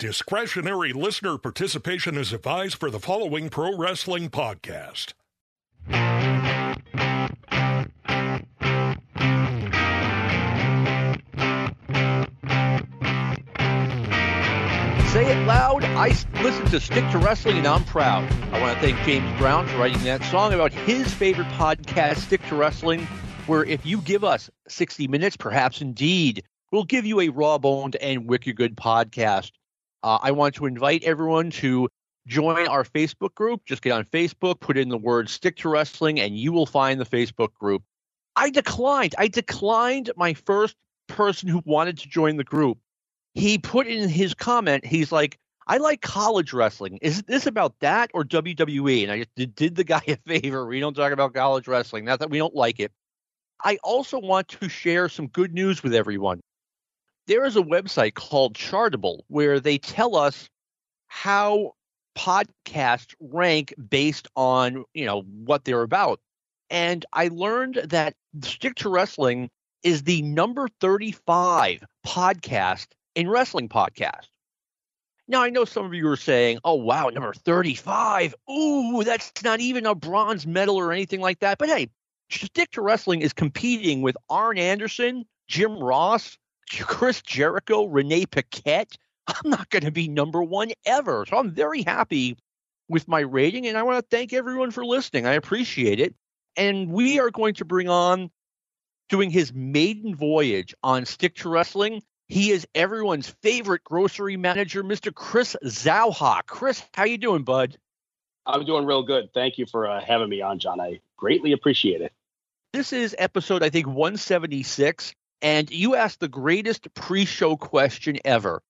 Discretionary listener participation is advised for the following pro wrestling podcast. Say it loud. I listen to Stick to Wrestling and I'm proud. I want to thank James Brown for writing that song about his favorite podcast, Stick to Wrestling, where if you give us 60 minutes, perhaps indeed, we'll give you a raw boned and wicked good podcast. Uh, I want to invite everyone to join our Facebook group. Just get on Facebook, put in the word stick to wrestling, and you will find the Facebook group. I declined. I declined my first person who wanted to join the group. He put in his comment, he's like, I like college wrestling. Is this about that or WWE? And I just did the guy a favor. We don't talk about college wrestling. Not that we don't like it. I also want to share some good news with everyone there is a website called Chartable where they tell us how podcasts rank based on you know what they're about. And i learned that stick to wrestling is the number 35 podcast in wrestling podcast now i know some of you are saying oh wow number 35 ooh that's not even a bronze medal or anything like that. But hey stick to wrestling is competing with arn anderson jim ross Chris Jericho, Renee Paquette, I'm not going to be number one ever. So I'm very happy with my rating, and I want to thank everyone for listening. I appreciate it. And we are going to bring on doing his maiden voyage on Stick to Wrestling. He is everyone's favorite grocery manager, Mr. Chris Zauha. Chris, how you doing, bud? I'm doing real good. Thank you for uh, having me on, John. I greatly appreciate it. This is episode, I think, 176 and you asked the greatest pre-show question ever.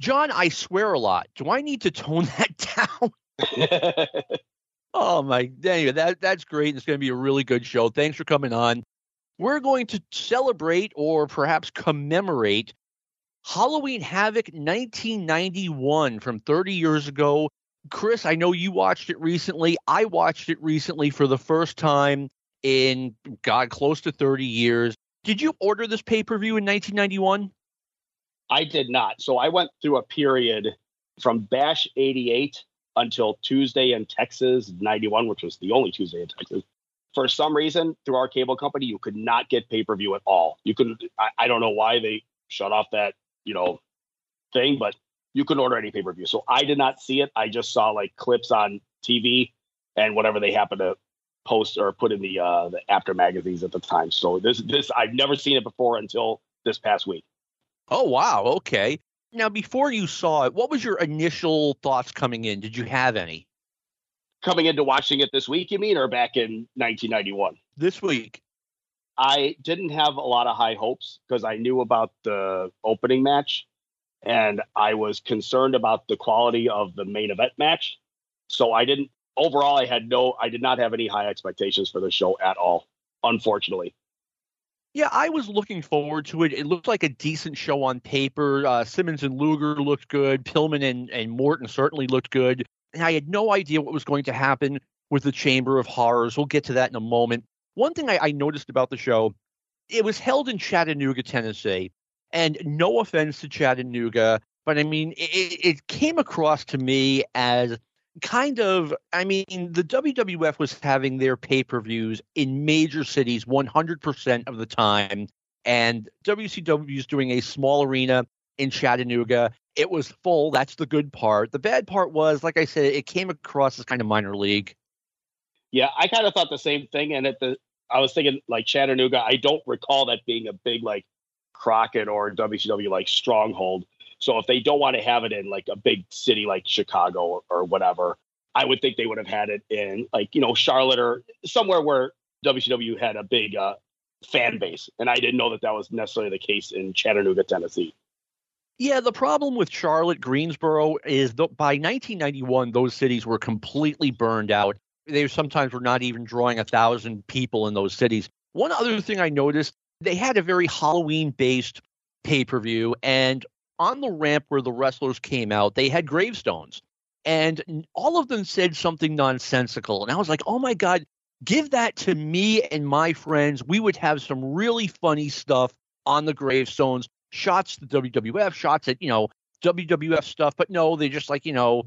John, I swear a lot. Do I need to tone that down? oh my anyway, that that's great. It's gonna be a really good show. Thanks for coming on. We're going to celebrate or perhaps commemorate Halloween Havoc 1991 from 30 years ago. Chris, I know you watched it recently. I watched it recently for the first time in God, close to 30 years. Did you order this pay per view in 1991? I did not. So I went through a period from Bash 88 until Tuesday in Texas 91, which was the only Tuesday in Texas. For some reason, through our cable company, you could not get pay per view at all. You couldn't, I, I, don't know why they shut off that, you know, thing, but you couldn't order any pay per view. So I did not see it. I just saw like clips on TV and whatever they happened to post or put in the uh, the Apter magazines at the time. So this this I've never seen it before until this past week. Oh wow, okay. Now before you saw it, what was your initial thoughts coming in? Did you have any? Coming into watching it this week, you mean, or back in 1991? This week. I didn't have a lot of high hopes because I knew about the opening match and I was concerned about the quality of the main event match. So I didn't overall, I had no, I did not have any high expectations for the show at all, unfortunately. Yeah, I was looking forward to it. It looked like a decent show on paper. Uh, Simmons and Luger looked good. Pillman and, and Morton certainly looked good. And I had no idea what was going to happen with the Chamber of Horrors. We'll get to that in a moment. One thing I, I noticed about the show, it was held in Chattanooga, Tennessee. And no offense to Chattanooga, but I mean, it, it came across to me as kind of i mean the wwf was having their pay-per-views in major cities 100% of the time and wcw is doing a small arena in chattanooga. It was full that's the good part. The bad part was like i said it came across as kind of minor league. Yeah i kind of thought the same thing and at the i was thinking like chattanooga i don't recall that being a big like crockett or wcw like stronghold so if they don't want to have it in like a big city like Chicago or, or whatever, I would think they would have had it in like, you know, Charlotte or somewhere where WCW had a big uh, fan base. And I didn't know that that was necessarily the case in Chattanooga, Tennessee. Yeah, the problem with Charlotte, Greensboro is that by 1991, those cities were completely burned out. They sometimes were not even drawing a thousand people in those cities. One other thing I noticed, they had a very Halloween based pay per view, and on the ramp where the wrestlers came out, they had gravestones. And all of them said something nonsensical. And I was like, oh my God, give that to me and my friends. We would have some really funny stuff on the gravestones, shots to WWF, shots at, you know, WWF stuff, but no, they just like, you know,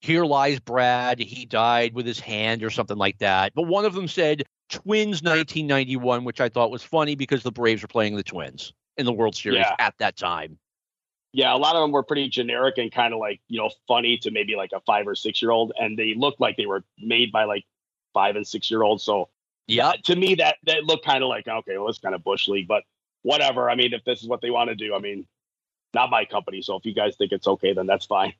here lies Brad. He died with his hand or something like that. But one of them said Twins 1991, which I thought was funny because the Braves were playing the Twins in the World Series yeah. at that time. Yeah, a lot of them were pretty generic and kind of like, you know, funny to maybe like a five or six year old. And they looked like they were made by like five and six year olds. So, yeah, to me, that, that looked kind of like, okay, well, it's kind of Bush League, but whatever. I mean, if this is what they want to do, I mean, not my company. So if you guys think it's okay, then that's fine.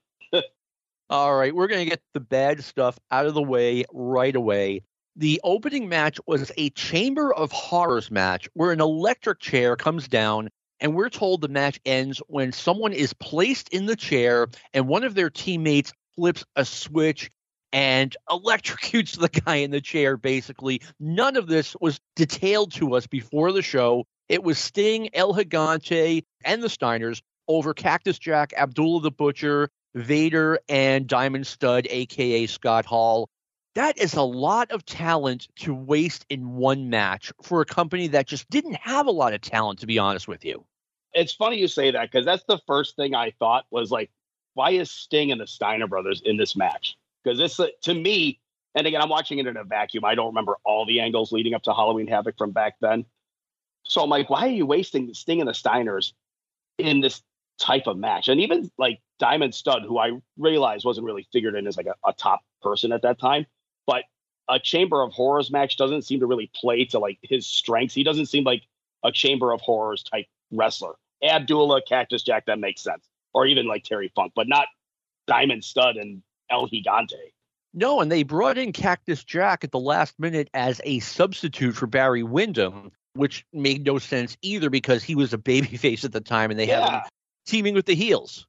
All right, we're going to get the bad stuff out of the way right away. The opening match was a Chamber of Horrors match where an electric chair comes down, and we're told the match ends when someone is placed in the chair and one of their teammates flips a switch and electrocutes the guy in the chair, basically. None of this was detailed to us before the show. It was Sting, El Gigante, and the Steiners over Cactus Jack, Abdullah the Butcher, Vader, and Diamond Stud, aka Scott Hall. That is a lot of talent to waste in one match for a company that just didn't have a lot of talent, to be honest with you. It's funny you say that because that's the first thing I thought was like, why is Sting and the Steiner brothers in this match? Because this, uh, to me, and again, I'm watching it in a vacuum. I don't remember all the angles leading up to Halloween Havoc from back then. So I'm like, why are you wasting Sting and the Steiners in this type of match? And even like Diamond Stud, who I realized wasn't really figured in as like a, a top person at that time, but a Chamber of Horrors match doesn't seem to really play to like his strengths. He doesn't seem like a Chamber of Horrors type wrestler. Abdullah, Cactus Jack, that makes sense. Or even like Terry Funk, but not Diamond Stud and El Gigante. No, and they brought in Cactus Jack at the last minute as a substitute for Barry Windham, which made no sense either because he was a babyface at the time and they yeah. had him teaming with the heels.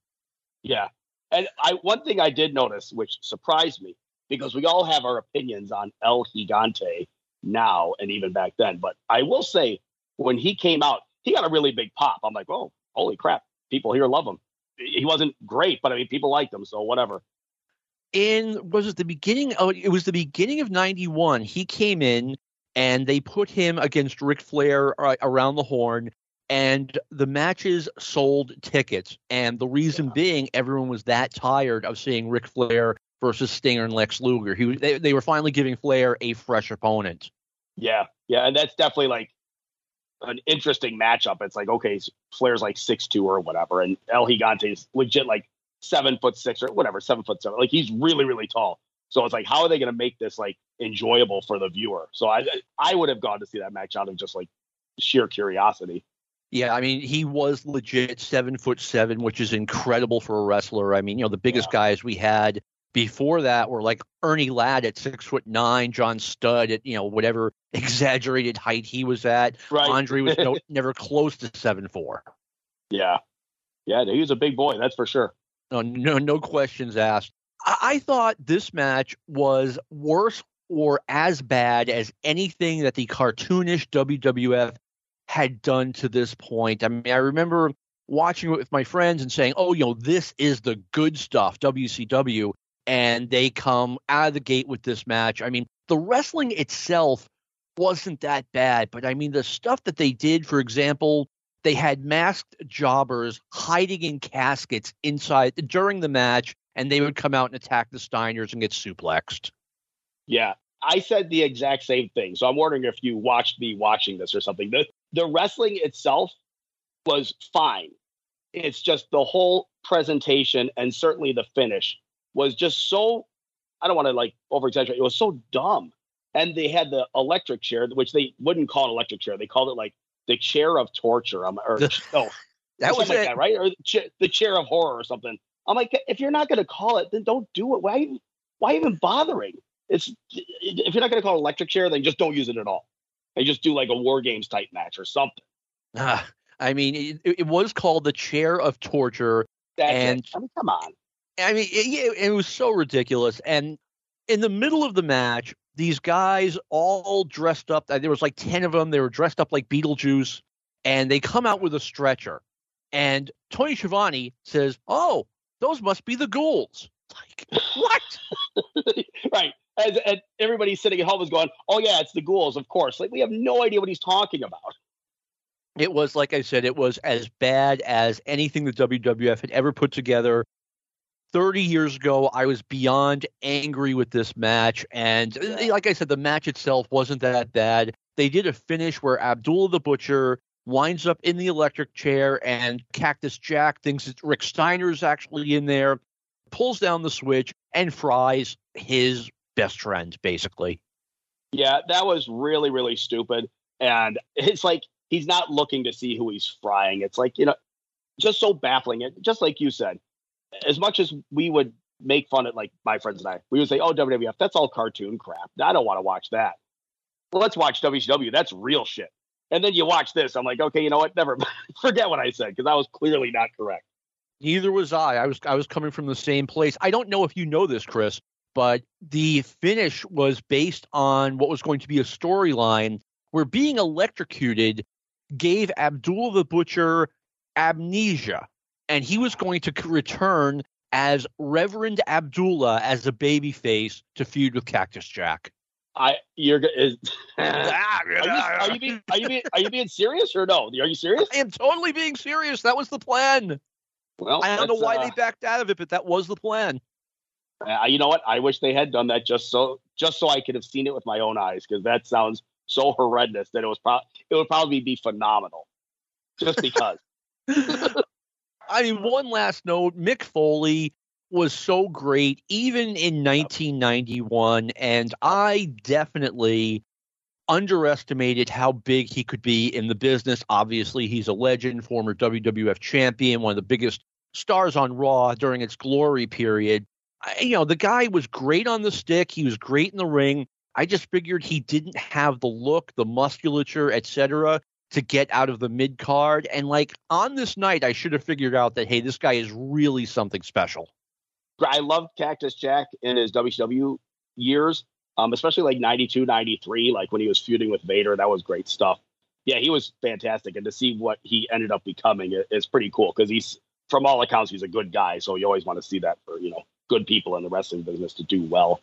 Yeah. And I one thing I did notice, which surprised me, because we all have our opinions on El Gigante now and even back then. But I will say, when he came out, he got a really big pop. I'm like, oh, holy crap. People here love him. He wasn't great, but I mean, people liked him. So whatever. In was it the beginning? Oh, it was the beginning of '91. He came in and they put him against Ric Flair uh, around the horn, and the matches sold tickets. And the reason yeah. being, everyone was that tired of seeing Ric Flair versus Stinger and Lex Luger. He they, they were finally giving Flair a fresh opponent. Yeah, yeah, and that's definitely like an interesting matchup. It's like okay, Flair's like six two or whatever, and El Gigante's legit like seven foot six or whatever, seven foot seven. Like he's really really tall. So it's like, how are they going to make this like enjoyable for the viewer? So I I would have gone to see that match out of just like sheer curiosity. Yeah, I mean, he was legit seven foot seven, which is incredible for a wrestler. I mean, you know, the biggest yeah. guys we had before that were like Ernie Ladd at six foot nine, John Studd at you know whatever exaggerated height he was at. Right. Andre was no, never close to seven four. Yeah, yeah, he was a big boy, that's for sure. No, no, no questions asked. I, I thought this match was worse or as bad as anything that the cartoonish WWF had done to this point. I mean, I remember watching it with my friends and saying, "Oh, you know, this is the good stuff, WCW," and they come out of the gate with this match. I mean, the wrestling itself wasn't that bad, but I mean, the stuff that they did, for example, they had masked jobbers hiding in caskets inside during the match, and they would come out and attack the Steiners and get suplexed. Yeah, I said the exact same thing. So I'm wondering if you watched me watching this or something. The the wrestling itself was fine. It's just the whole presentation and certainly the finish was just so I don't want to like over exaggerate. It was so dumb. And they had the electric chair, which they wouldn't call an electric chair. They called it like the chair of torture. Um, or oh, that was like that, right? Or the chair, of horror or something. I'm like, if you're not going to call it, then don't do it. Why? Why even bothering? It's if you're not going to call it electric chair, then just don't use it at all. They just do like a war games type match or something. Uh, I mean, it, it, was called the chair of torture. That's and I mean, come on. I mean, it, it was so ridiculous. And in the middle of the match, these guys all dressed up. Uh, there was like ten of them. They were dressed up like Beetlejuice, and they come out with a stretcher. And Tony Schiavone says, "Oh, those must be the ghouls." Like what? right as, as everybody sitting at home is going, "Oh yeah, it's the ghouls, of course." Like we have no idea what he's talking about. It was, like I said, it was as bad as anything the WWF had ever put together. 30 years ago, I was beyond angry with this match. And uh, yeah. like I said, the match itself wasn't that bad. They did a finish where Abdullah the Butcher winds up in the electric chair, and Cactus Jack thinks that Rick Steiner's actually in there, pulls down the switch, and fries his best friend, basically. Yeah, that was really, really stupid. And it's like he's not looking to see who he's frying. It's like, you know, just so baffling. It just like you said, as much as we would make fun of like my friends and I, we would say, Oh, WWF, that's all cartoon crap. I don't want to watch that. Well, let's watch WCW. That's real shit. And then you watch this. I'm like, okay, you know what? Never forget what I said because I was clearly not correct. Neither was I. I was I was coming from the same place. I don't know if you know this, Chris, but the finish was based on what was going to be a storyline where being electrocuted gave Abdul the Butcher amnesia, and he was going to return as Reverend Abdullah as a babyface to feud with Cactus Jack. I you're is, are, you, are you being are you being are you being serious or no? Are you serious? I am totally being serious. That was the plan. Well, I don't know why uh, they backed out of it, but that was the plan. Uh, you know what? I wish they had done that just so just so I could have seen it with my own eyes because that sounds so horrendous that it was pro- it would probably be phenomenal. Just because. I mean, one last note: Mick Foley was so great even in 1991 and i definitely underestimated how big he could be in the business. Obviously he's a legend former wwf champion one of the biggest stars on raw during its glory period. I, you know the guy was great on the stick he was great in the ring. I just figured he didn't have the look the musculature etc to get out of the mid card and like on this night i should have figured out that hey this guy is really something special I loved Cactus Jack in his WCW years, um, especially like 92, 93, like when he was feuding with Vader. That was great stuff. Yeah, he was fantastic. And to see what he ended up becoming is pretty cool because he's, from all accounts, he's a good guy. So you always want to see that for, you know, good people in the wrestling business to do well.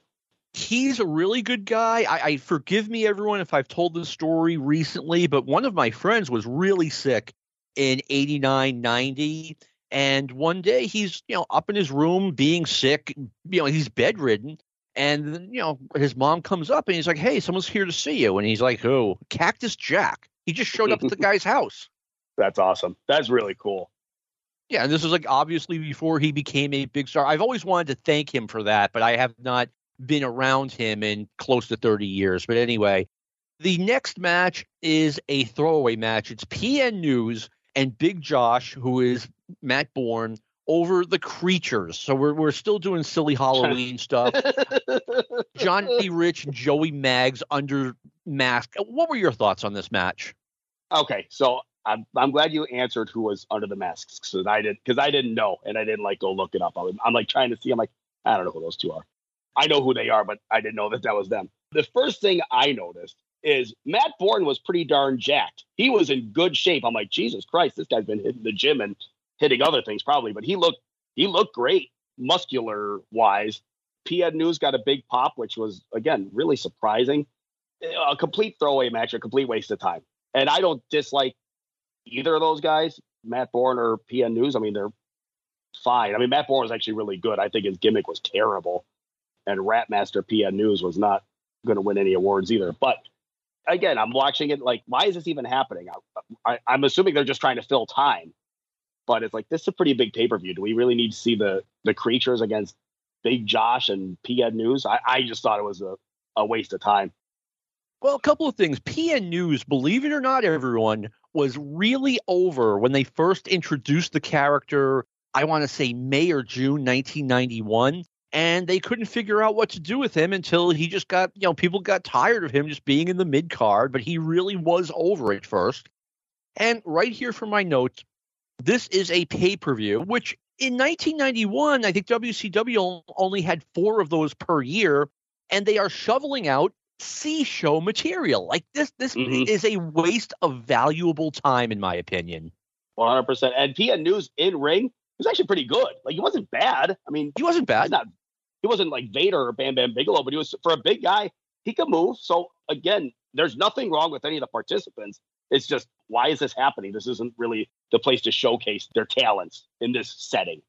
He's a really good guy. I, I forgive me, everyone, if I've told this story recently, but one of my friends was really sick in 89, 90 and one day he's, you know, up in his room being sick, you know, he's bedridden. And, you know, his mom comes up and he's like, hey, someone's here to see you. And he's like, who? Cactus Jack. He just showed up at the guy's house. That's awesome. That's really cool. Yeah, and this is like obviously before he became a big star. I've always wanted to thank him for that, but I have not been around him in close to 30 years. But anyway, the next match is a throwaway match. It's PN News and Big Josh, who is Matt Borne, over the creatures. So we're we're still doing silly Halloween stuff. Johnny Rich and Joey Maggs under mask. What were your thoughts on this match? Okay, so I'm I'm glad you answered who was under the masks because I did because I didn't know and I didn't like go look it up. I was, I'm like trying to see. I'm like I don't know who those two are. I know who they are, but I didn't know that that was them. The first thing I noticed is Matt Borne was pretty darn jacked. He was in good shape. I'm like, Jesus Christ, this guy's been hitting the gym and hitting other things probably, but he looked he looked great muscular wise. PN News got a big pop, which was again really surprising. A complete throwaway match, a complete waste of time. And I don't dislike either of those guys, Matt Borne or PN News. I mean, they're fine. I mean, Matt Borne was actually really good. I think his gimmick was terrible, and Rapmaster PN News was not going to win any awards either. But again, I'm watching it like, why is this even happening? I, am assuming they're just trying to fill time, but it's like this is a pretty big pay per view. Do we really need to see the the creatures against Big Josh and PN News? I, I just thought it was a, a waste of time. Well, a couple of things. PN News, believe it or not, everyone was really over when they first introduced the character. I want to say May or June 1991 and they couldn't figure out what to do with him until he just got, you know, people got tired of him just being in the mid card, but he really was over it first. And right here for my notes, this is a pay per view, which in 1991, I think WCW only had four of those per year, and they are shoveling out C show material. Like this, this mm-hmm. is a waste of valuable time, in my opinion. 100%. And PN News in ring was actually pretty good. Like he wasn't bad. I mean, he wasn't bad. He's not he wasn't like Vader or Bam Bam Bigelow, but he was for a big guy. He could move. So again, there's nothing wrong with any of the participants. It's just why is this happening? This isn't really the place to showcase their talents in this setting.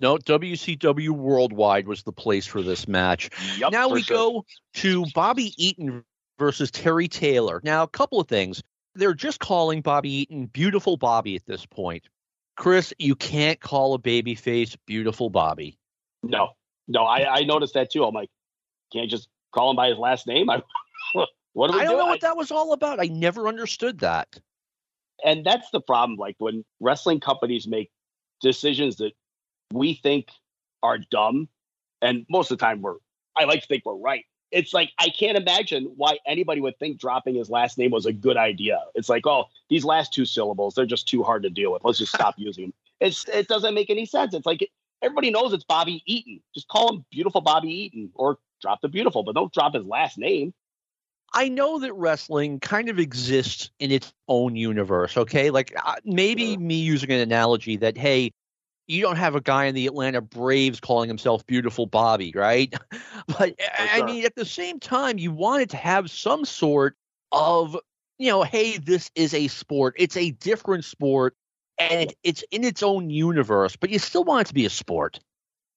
No, WCW Worldwide was the place for this match. Yep, now we sure. go to Bobby Eaton versus Terry Taylor. Now, a couple of things. They're just calling Bobby Eaton Beautiful Bobby at this point. Chris, you can't call a baby face Beautiful Bobby. No, no, I, I noticed that too. I'm like, can't just call him by his last name. I, what do we I don't do? know what that was all about. I never understood that. and that's the problem. Like when wrestling companies make decisions that we think are dumb, and most of the time we're, I like to think we're right. It's like I can't imagine why anybody would think dropping his last name was a good idea. It's like, oh, these last two syllables, they're just too hard to deal with. Let's just stop using them. It's it doesn't make any sense. It's like everybody knows it's Bobby Eaton. Just call him Beautiful Bobby Eaton, or drop the beautiful, but don't drop his last name. I know that wrestling kind of exists in its own universe, okay? Like uh, maybe Sure. me using an analogy that, hey, you don't have a guy in the Atlanta Braves calling himself Beautiful Bobby, right? But I- I mean, at the same time, you wanted to have some sort of, you know, hey, this is a sport. It's a different sport and it's in its own universe, but you still want it to be a sport.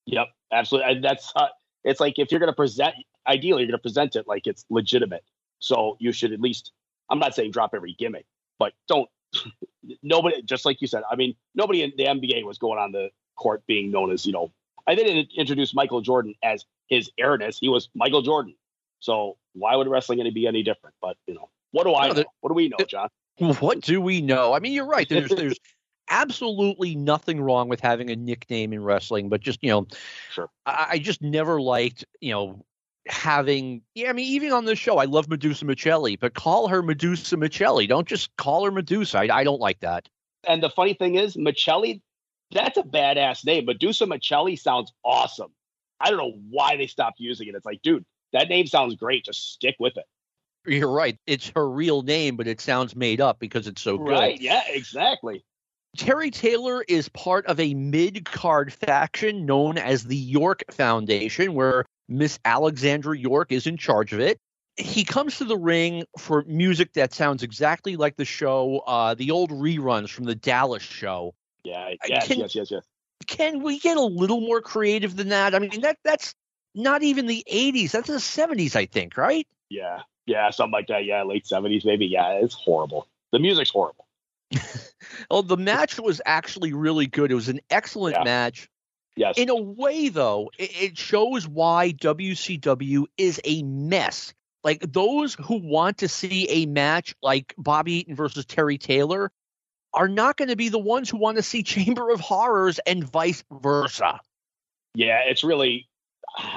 Yep, absolutely. And that's uh, it's like if you're going to present, ideally, you're going to present it like it's legitimate. So you should at least. I'm not saying drop every gimmick, but don't. nobody, just like you said. I mean, nobody in the NBA was going on the court being known as you know. I didn't introduce Michael Jordan as his airness. He was Michael Jordan. So why would wrestling any be any different? But you know, what do I No, know? what do we know, John? What do we know? I mean, you're right. There's there's absolutely nothing wrong with having a nickname in wrestling, but just you know, Sure. I, I just never liked you know having. Yeah, I mean, even on this show, I love Madusa Miceli, but call her Madusa Miceli. Don't just call her Madusa. I, I don't like that. And the funny thing is, Miceli, that's a badass name. Madusa Miceli sounds awesome. I don't know why they stopped using it. It's like, dude, that name sounds great. Just stick with it. You're right. It's her real name, but it sounds made up because it's so good. Right. Yeah, exactly. Terry Taylor is part of a mid card faction known as the York Foundation, where Miss Alexandra York is in charge of it. He comes to the ring for music that sounds exactly like the show, uh, the old reruns from the Dallas show. Yeah. Yes, can- yes, yes, yes. Can we get a little more creative than that? I mean, that that's not even the 80s. That's the 70s, I think, right? Yeah. Yeah, something like that. Yeah, late 70s, maybe. Yeah, it's horrible. The music's horrible. Oh, the match was actually really good. It was an excellent Yeah. match. Yes. in a way though it, it shows why wcw is a mess like those who want to see a match like bobby eaton versus terry taylor are not going to be the ones who want to see chamber of horrors and vice versa yeah, it's really,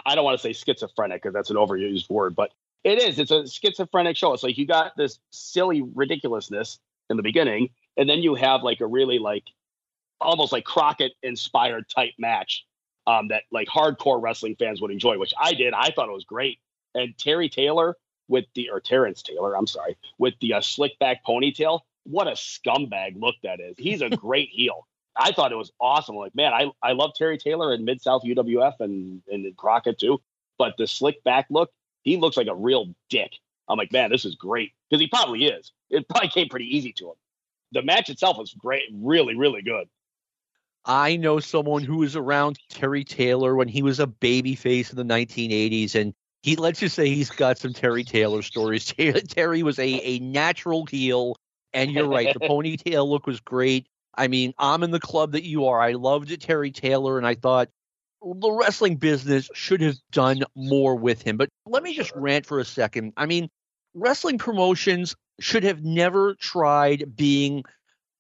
I don't want to say schizophrenic because that's an overused word, but it is. It's a schizophrenic show. It's like you got this silly ridiculousness in the beginning, and then you have like a really like almost like Crockett inspired type match um, that like hardcore wrestling fans would enjoy, which I did. I thought it was great. And Terry Taylor with the or Terrence Taylor, I'm sorry, with the uh, slick back ponytail. What a scumbag look that is. He's a great heel. I thought it was awesome. Like, man, I, I love Terry Taylor in Mid South UWF and, and Crockett too. But the slick back look, he looks like a real dick. I'm like, man, this is great. Because he probably is. It probably came pretty easy to him. The match itself was great, really, really good. i know someone who was around terry taylor when he was a baby face in the 1980s and he let's just say he's got some terry taylor stories terry was a, a natural heel and you're right the ponytail look was great I mean, I'm in the club that you are. I loved Terry Taylor, and I thought the wrestling business should have done more with him. But let me just rant for a second. I mean, wrestling promotions should have never tried being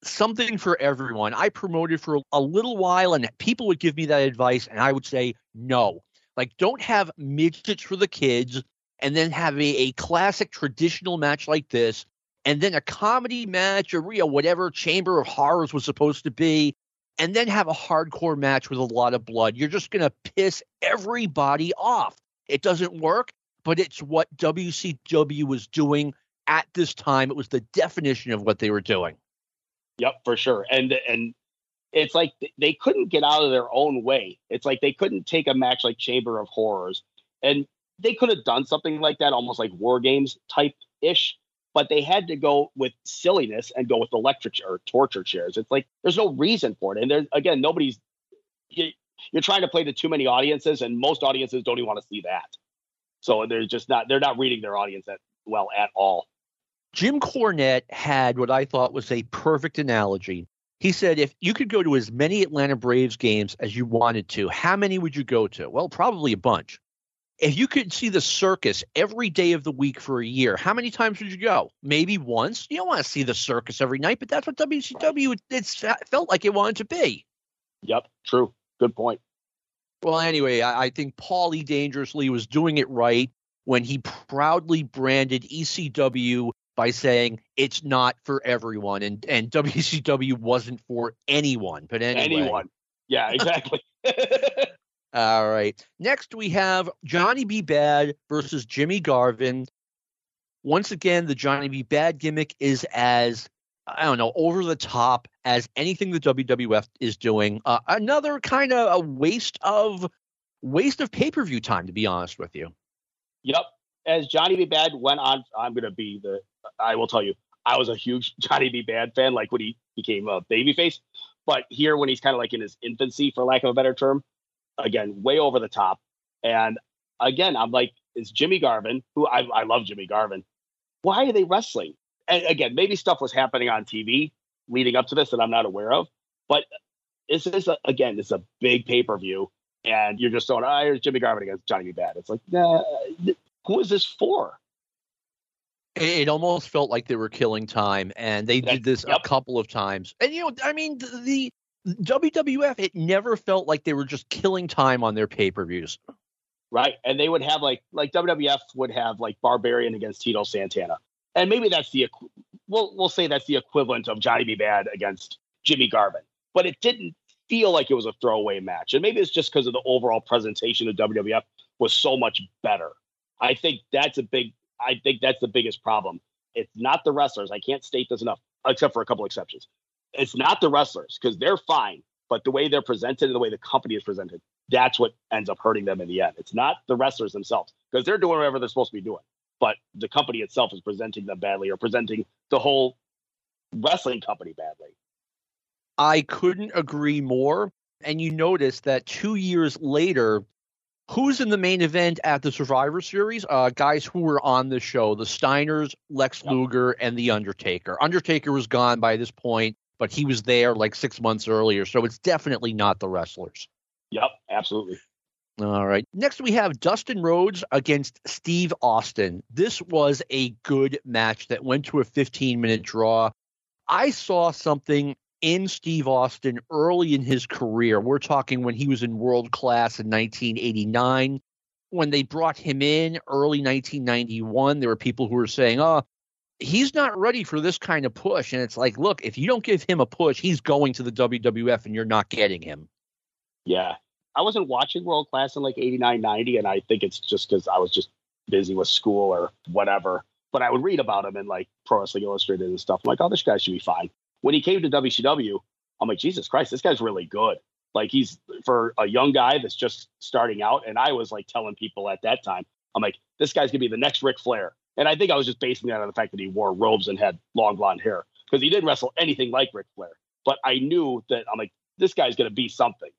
something for everyone. I promoted for a little while, and people would give me that advice, and I would say no. Like, don't have midgets for the kids, and then have a, a classic traditional match like this and then a comedy match or you know, whatever Chamber of Horrors was supposed to be, and then have a hardcore match with a lot of blood. You're just going to piss everybody off. It doesn't work, but it's what WCW was doing at this time. It was the definition of what they were doing. Yep, for sure. And and it's like they couldn't get out of their own way. It's like they couldn't take a match like Chamber of Horrors, and they could have done something like that, almost like War Games type ish but they had to go with silliness and go with electric or torture chairs. It's like there's no reason for it. And there's again, nobody's you, you're trying to play to too many audiences, and most audiences don't even want to see that. So they're just not they're not reading their audience that well at all. Jim Cornette had what I thought was a perfect analogy. He said, if you could go to as many Atlanta Braves games as you wanted to, how many would you go to? Well, probably a bunch. If you could see the circus every day of the week for a year, how many times would you go? Maybe once. You don't want to see the circus every night, but that's what WCW it's uh, felt like it wanted to be. Yep, true. Good point. Well, anyway, I, I think Paulie Dangerously was doing it right when he proudly branded ECW by saying it's not for everyone, and and WCW wasn't for anyone. But anyway, anyone, yeah, exactly. All right. Next, we have Johnny B. Bad versus Jimmy Garvin. Once again, the Johnny B. Bad gimmick is as I don't know, over the top as anything the WWF is doing. Uh, another kind of a waste of waste of pay per view time, to be honest with you. Yep. As Johnny B. Bad went on, I'm going to be the. I will tell you, I was a huge Johnny B. Bad fan, like when he became a babyface. But here, when he's kind of like in his infancy, for lack of a better term, again, way over the top. And again, I'm like, it's Jimmy Garvin, who I, I love Jimmy Garvin. Why are they wrestling? and again, maybe stuff was happening on TV leading up to this that I'm not aware of. But this is again, is a big pay per view, and you're just going, "Oh, ah, here's Jimmy Garvin against Johnny B. Bad." It's like, nah, who is this for? It almost felt like they were killing time, and they did this yep. a couple of times. And you know, I mean, the, the WWF, it never felt like they were just killing time on their pay per views. Right, and they would have like like WWF would have like Barbarian against Tito Santana and maybe that's the we'll we'll say that's the equivalent of Johnny B. Bad against Jimmy Garvin, but it didn't feel like it was a throwaway match, and maybe it's just because of the overall presentation of WWF was so much better. I think that's a big. I think that's the biggest problem. It's not the wrestlers. I can't state this enough, except for a couple exceptions. It's not the wrestlers because they're fine, but the way they're presented and the way the company is presented, that's what ends up hurting them in the end. It's not the wrestlers themselves because they're doing whatever they're supposed to be doing but the company itself is presenting them badly or presenting the whole wrestling company badly. I couldn't agree more. And you notice that two years later, who's in the main event at the Survivor Series? Uh, guys who were on the show the Steiners, Lex yep. Luger, and The Undertaker. Undertaker was gone by this point, but he was there like six months earlier. So it's definitely not the wrestlers. Yep, absolutely. All right. Next, we have Dustin Rhodes against Steve Austin. This was a good match that went to a 15 minute draw. I saw something in Steve Austin early in his career. We're talking when he was in world class in 1989. When they brought him in early 1991, there were people who were saying, oh, he's not ready for this kind of push. And it's like, look, if you don't give him a push, he's going to the WWF and you're not getting him. Yeah, I wasn't watching World Class in like 89, 90, and I think it's just because I was just busy with school or whatever. But I would read about him in like Pro Wrestling Illustrated and stuff. I'm like, oh, this guy should be fine. When he came to WCW, I'm like, Jesus Christ, this guy's really good. Like he's for a young guy that's just starting out. And I was like telling people at that time, I'm like, this guy's gonna be the next Ric Flair. And I think I was just basing that on the fact that he wore robes and had long blonde hair because he didn't wrestle anything like Ric Flair. But I knew that I'm like, this guy's gonna be something.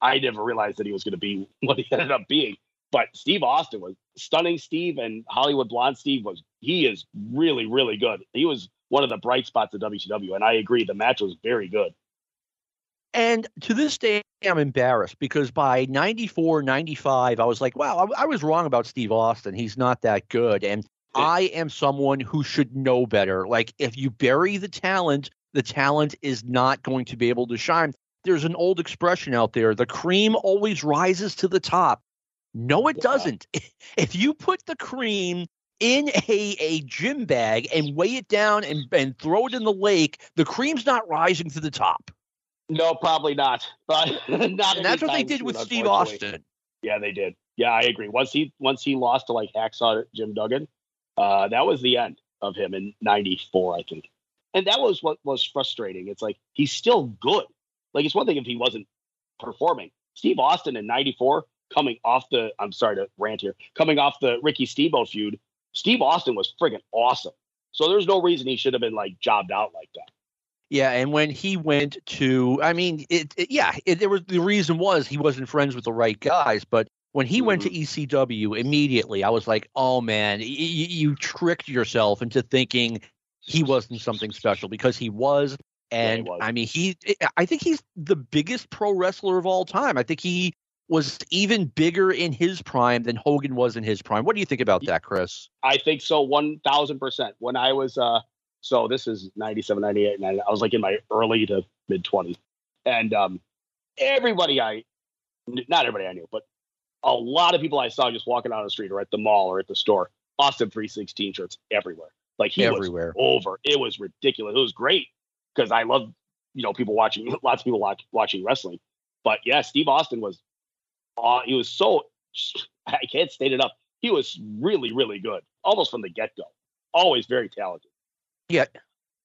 I never realized that he was to be what he ended up being. But Steve Austin was stunning. Steve and Hollywood Blonde Steve was he is really really good. He was one of the bright spots of WCW, and I agree the match was very good. And to this day, I'm embarrassed because by 94, 95, I was like, wow, I, I was wrong about Steve Austin. He's not that good. And I am someone who should know better. Like, if you bury the talent, the talent is not going to be able to shine there's an old expression out there the cream always rises to the top. No, it doesn't. If you put the cream in a, a gym bag and weigh it down and, and throw it in the lake, the cream's not rising to the top. No, probably not. But not and that's what they did with Steve Austin. Yeah, they did. Yeah, I agree. Once he once he lost to like Hacksaw Jim Duggan, uh, that was the end of him in '94, I think. And that was what was frustrating. It's like he's still good. Like it's one thing if he wasn't performing. Steve Austin in '94, coming off the I'm sorry to rant here, coming off the Ricky Steamboat feud, Steve Austin was friggin' awesome. So there's no reason he should have been like jobbed out like that. Yeah, and when he went to, I mean, it, it yeah, it, there was the reason was he wasn't friends with the right guys, but when he mm-hmm. went to mm-hmm. ECW immediately, I was like, oh man, y- you tricked yourself into thinking he wasn't something special because he was. And yeah, he was. I mean, he, I think he's the biggest pro wrestler of all time. I think he was even bigger in his prime than Hogan was in his prime. What do you think about that, Chris? I think so, 1000%. When I was, uh, so this is 97, 98, 99. I was like in my early to mid 20s. And um, everybody I, not everybody I knew, but a lot of people I saw just walking down the street or at the mall or at the store, Austin 316 shirts everywhere. Like he everywhere. was over. It was ridiculous. It was great because I love, you know, people watching, lots of people watch, watching wrestling. But yeah, Steve Austin was, uh, he was so, I can't state it up. He was really, really good, almost from the get go. Always very talented. Yeah.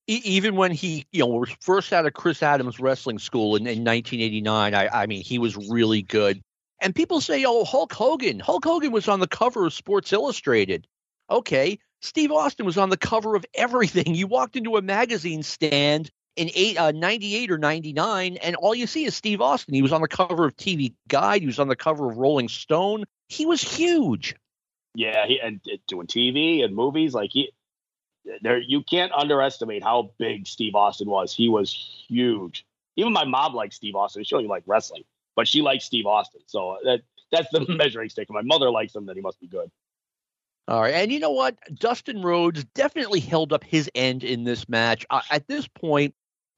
even when he, you know, was first out of Chris Adams Wrestling School in, in 1989, I, I mean, he was really good. And people say, oh, Hulk Hogan. Hulk Hogan was on the cover of Sports Illustrated. Okay. Steve Austin was on the cover of everything. You walked into a magazine stand in eight, uh, 98 or 99, and all you see is Steve Austin. He was on the cover of TV Guide. He was on the cover of Rolling Stone. He was huge. Yeah, he, and doing TV and movies. Like he, there you can't underestimate how big Steve Austin was. He was huge. Even my mom likes Steve Austin. She only like wrestling, but she likes Steve Austin. So that that's the measuring stick. If my mother likes him, then he must be good. All right, and you know what? Dustin Rhodes definitely held up his end in this match. Uh, at this point,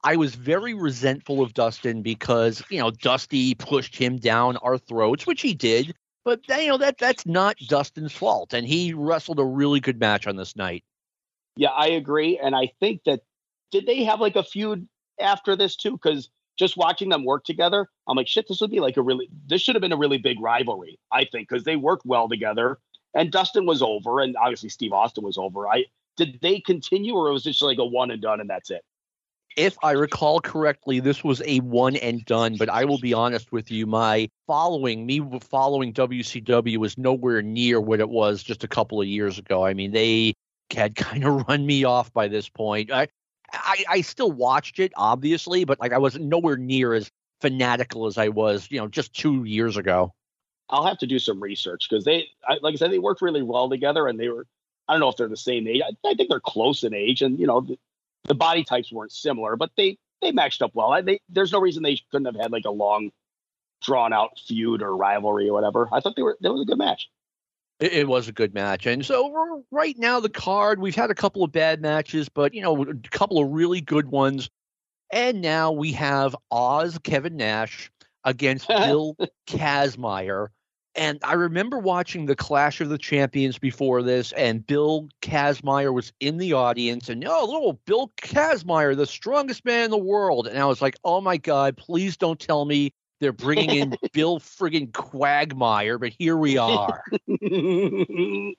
I was very resentful of Dustin because you know Dusty pushed him down our throats, which he did. But you know that that's not Dustin's fault, and he wrestled a really good match on this night. Yeah, I agree. And I think that did they have like a feud after this too? Because just watching them work together, I'm like, shit, this would be like a really, this should have been a really big rivalry, I think, because they worked well together. And Dustin was over, and obviously Steve Austin was over. I did they continue, or was it just like a one and done, and that's it? If I recall correctly, this was a one and done. But I will be honest with you, my following, me following WCW, was nowhere near what it was just a couple of years ago. I mean, they had kind of run me off by this point. I, I, I still watched it, obviously, but like I was nowhere near as fanatical as I was, you know, just two years ago. I'll have to do some research because they, I, like I said, they worked really well together, and they were. I don't know if they're the same age. I, I think they're close in age, and you know, the, body types weren't similar, but they they matched up well. I, they, there's no reason they couldn't have had like a long, drawn out feud or rivalry or whatever. I thought they were. That was a good match. It, it, was a good match. And so right now the card, we've had a couple of bad matches, but you know, a couple of really good ones. And now we have Oz Kevin Nash against Bill Kazmaier. And I remember watching the Clash of the Champions before this, and Bill Kazmaier was in the audience, and oh, little Bill Kazmaier, the strongest man in the world. And I was like, oh my God, please don't tell me they're bringing in Bill friggin' Quagmire, but here we are.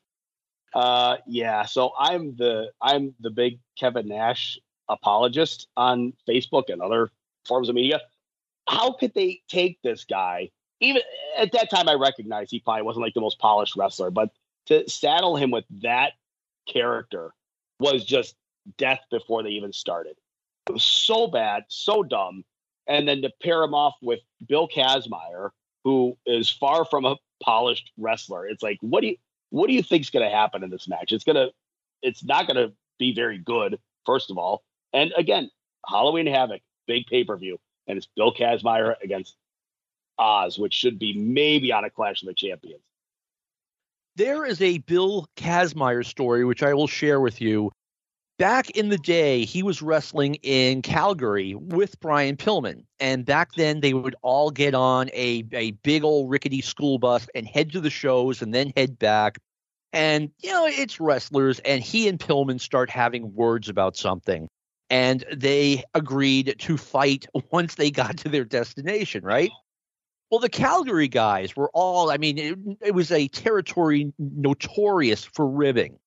uh, yeah. So I'm the I'm the big Kevin Nash apologist on Facebook and other forms of media. How could they take this guy? Even at that time, I recognized he probably wasn't like the most polished wrestler, but to saddle him with that character was just death before they even started. It was so bad, so dumb and then to pair him off with Bill Kazmaier, who is far from a polished wrestler. It's like, what do you what do you think's going to happen in this match? It's gonna, it's not going to be very good, first of all. And again, Halloween Havoc, big pay per view, and it's Bill Kazmaier against Oz, which should be maybe on a Clash of the Champions. There is a Bill Kazmaier story, which I will share with you back in the day, he was wrestling in Calgary with Brian Pillman. And back then, they would all get on a, a big old rickety school bus and head to the shows and then head back. And, you know, it's wrestlers. And he and Pillman start having words about something. And they agreed to fight once they got to their destination, right? Well, the Calgary guys were all, I mean, it, it was a territory notorious for ribbing.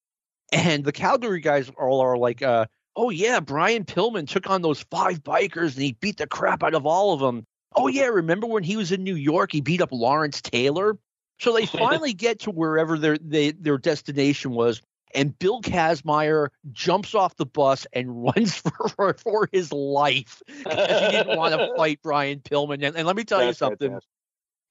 And the Calgary guys all are like, uh, oh yeah, Brian Pillman took on those five bikers and he beat the crap out of all of them. Oh yeah, remember when he was in New York? He beat up Lawrence Taylor. So they finally get to wherever their they, their destination was, and Bill Kazmaier jumps off the bus and runs for, for his life because he didn't want to fight Brian Pillman. And, and let me tell That's you something. Fantastic.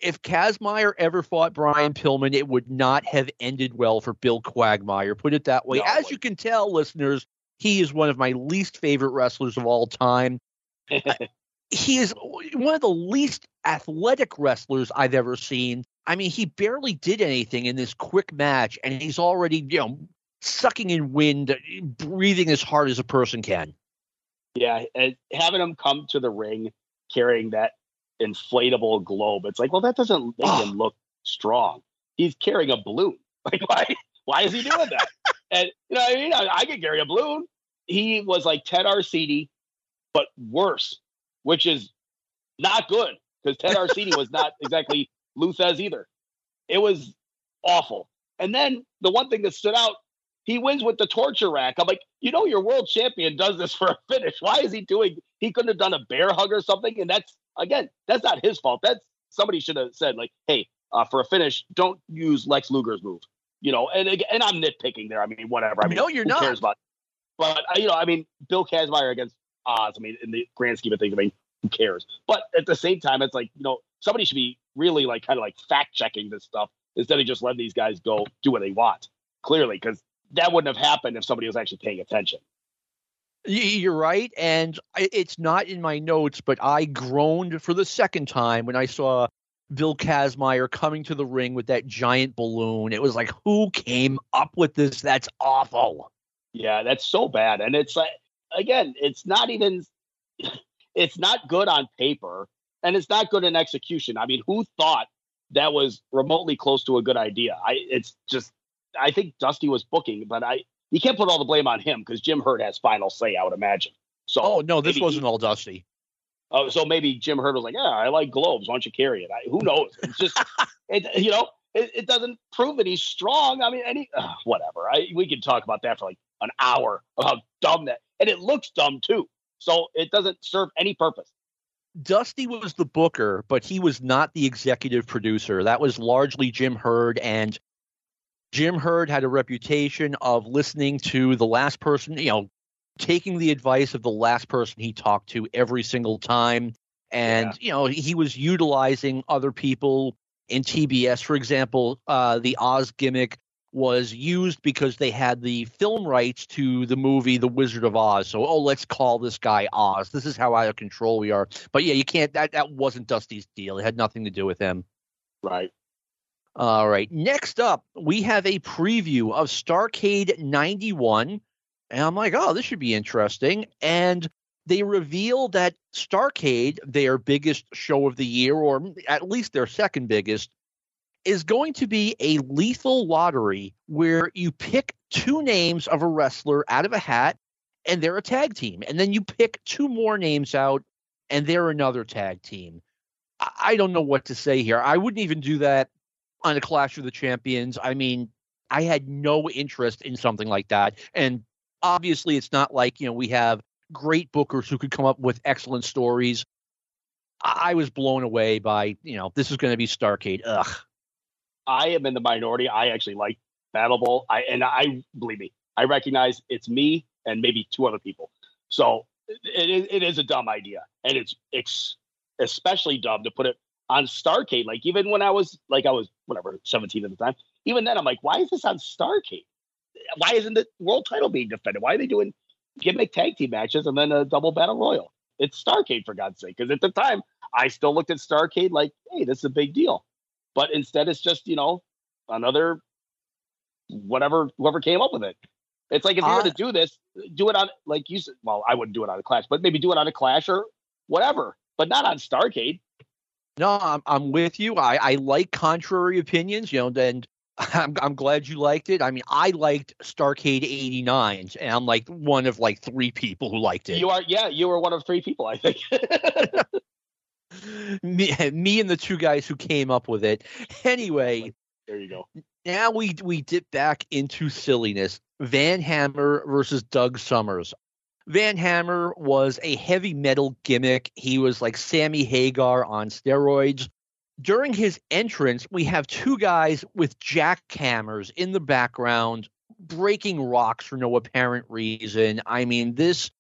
If Kazmaier ever fought Brian Pillman, it would not have ended well for Bill Quagmire. Put it that way. No, As you can tell, listeners, he is one of my least favorite wrestlers of all time. he is one of the least athletic wrestlers I've ever seen. I mean, he barely did anything in this quick match, and he's already, you know, sucking in wind, breathing as hard as a person can. Yeah, and having him come to the ring carrying that inflatable globe, it's like, well, that doesn't make ah. him look strong. He's carrying a balloon. Like, why? Why is he doing that? and you know, I mean, I, I could carry a balloon. He was like Ted Arcidi, but worse, which is not good because Ted Arcidi was not exactly Lou Thesz either. It was awful. And then the one thing that stood out he wins with the torture rack. I'm like, you know, your world champion does this for a finish. Why is he doing? He couldn't have done a bear hug or something. And that's again, that's not his fault. That's somebody should have said like, hey, uh, for a finish, don't use Lex Luger's move. You know, and and I'm nitpicking there. I mean, whatever. I mean, no, you're who not. Cares about? But uh, you know, I mean, Bill Kazmaier against Oz. I mean, in the grand scheme of things, I mean, who cares? But at the same time, it's like you know, somebody should be really like kind of like fact checking this stuff instead of just letting these guys go do what they want. Clearly, because that wouldn't have happened if somebody was actually paying attention. You're right, and it's not in my notes, but I groaned for the second time when I saw Bill Kazmaier coming to the ring with that giant balloon. It was like, who came up with this? That's awful. Yeah, that's so bad, and it's like again, it's not even. It's not good on paper, and it's not good in execution. I mean, who thought that was remotely close to a good idea? I it's just I think Dusty was booking, but I you can't put all the blame on him because Jim Herd has final say, I would imagine. So oh no, this wasn't all Dusty. Oh, so maybe Jim Herd was like, yeah, I like globes. Why don't you carry it? I, who knows? It's just, it, you know, it, it, doesn't prove that he's strong. I mean, any uh, whatever. I, we can talk about that for like an hour of how dumb that, and it looks dumb too. So it doesn't serve any purpose. Dusty was the booker, but he was not the executive producer. That was largely Jim Herd, and Jim Herd had a reputation of listening to the last person, you know, taking the advice of the last person he talked to every single time. And, yeah. you know, he was utilizing other people in TBS. For example, uh, the Oz gimmick was used because they had the film rights to the movie The Wizard of Oz. So, oh, let's call this guy Oz. This is how out of control we are. But yeah, you can't, that, that wasn't Dusty's deal. It had nothing to do with him. Right. All right. Next up, we have a preview of Starcade 91. And I'm like, oh, this should be interesting. And they reveal that Starcade, their biggest show of the year, or at least their second biggest, is going to be a lethal lottery where you pick two names of a wrestler out of a hat and they're a tag team. And then you pick two more names out and they're another tag team. I don't know what to say here. I wouldn't even do that on a Clash of the Champions. I mean, I had no interest in something like that. And obviously, it's not like, you know, we have great bookers who could come up with excellent stories. I was blown away by, you know, this is going to be Starcade. Ugh. I am in the minority. I actually like Battle Bowl. I and I believe me, I recognize it's me and maybe two other people. So it, it is a dumb idea, and it's, it's especially dumb to put it on Starcade. Like even when I was like I was whatever 17 at the time, even then I'm like, why is this on Starcade? Why isn't the world title being defended? Why are they doing gimmick tag team matches and then a double battle royal? It's Starcade for God's sake. Because at the time I still looked at Starcade like, hey, this is a big deal. But instead it's just, you know, another whatever whoever came up with it. It's like if you uh, were to do this, do it on like you said. Well, I wouldn't do it on a Clash, but maybe do it on a Clash or whatever, but not on Starcade. No, I'm I'm with you. I, I like contrary opinions, you know, and I'm I'm glad you liked it. I mean, I liked Starcade 89, and I'm like one of like three people who liked it. You are yeah, you were one of three people, I think. me, me and the two guys who came up with it. Anyway, there you go. Now we we dip back into silliness. Van Hammer versus Doug Summers. Van Hammer was a heavy metal gimmick. He was like Sammy Hagar on steroids. During his entrance, we have two guys with jackhammers in the background breaking rocks for no apparent reason. I mean, this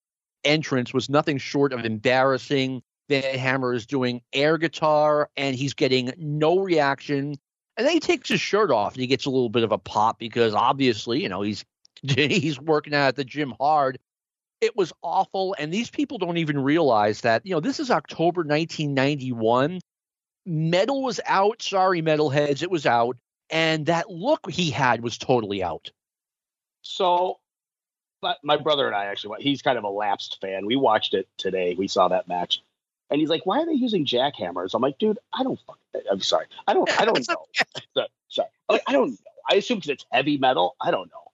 entrance was nothing short of embarrassing. Van Hammer is doing air guitar and he's getting no reaction. And then he takes his shirt off and he gets a little bit of a pop because obviously, you know, he's he's working out at the gym hard. It was awful. And these people don't even realize that, you know, this is October 1991. Metal was out. Sorry, metalheads, it was out. And that look he had was totally out. So, but my brother and I actually, he's kind of a lapsed fan. We watched it today. We saw that match. And he's like, "Why are they using jackhammers?" I'm like, "Dude, I don't fucking. I'm sorry. I don't. I don't know. so, sorry. Like, I don't know. I assume because it's heavy metal. I don't know.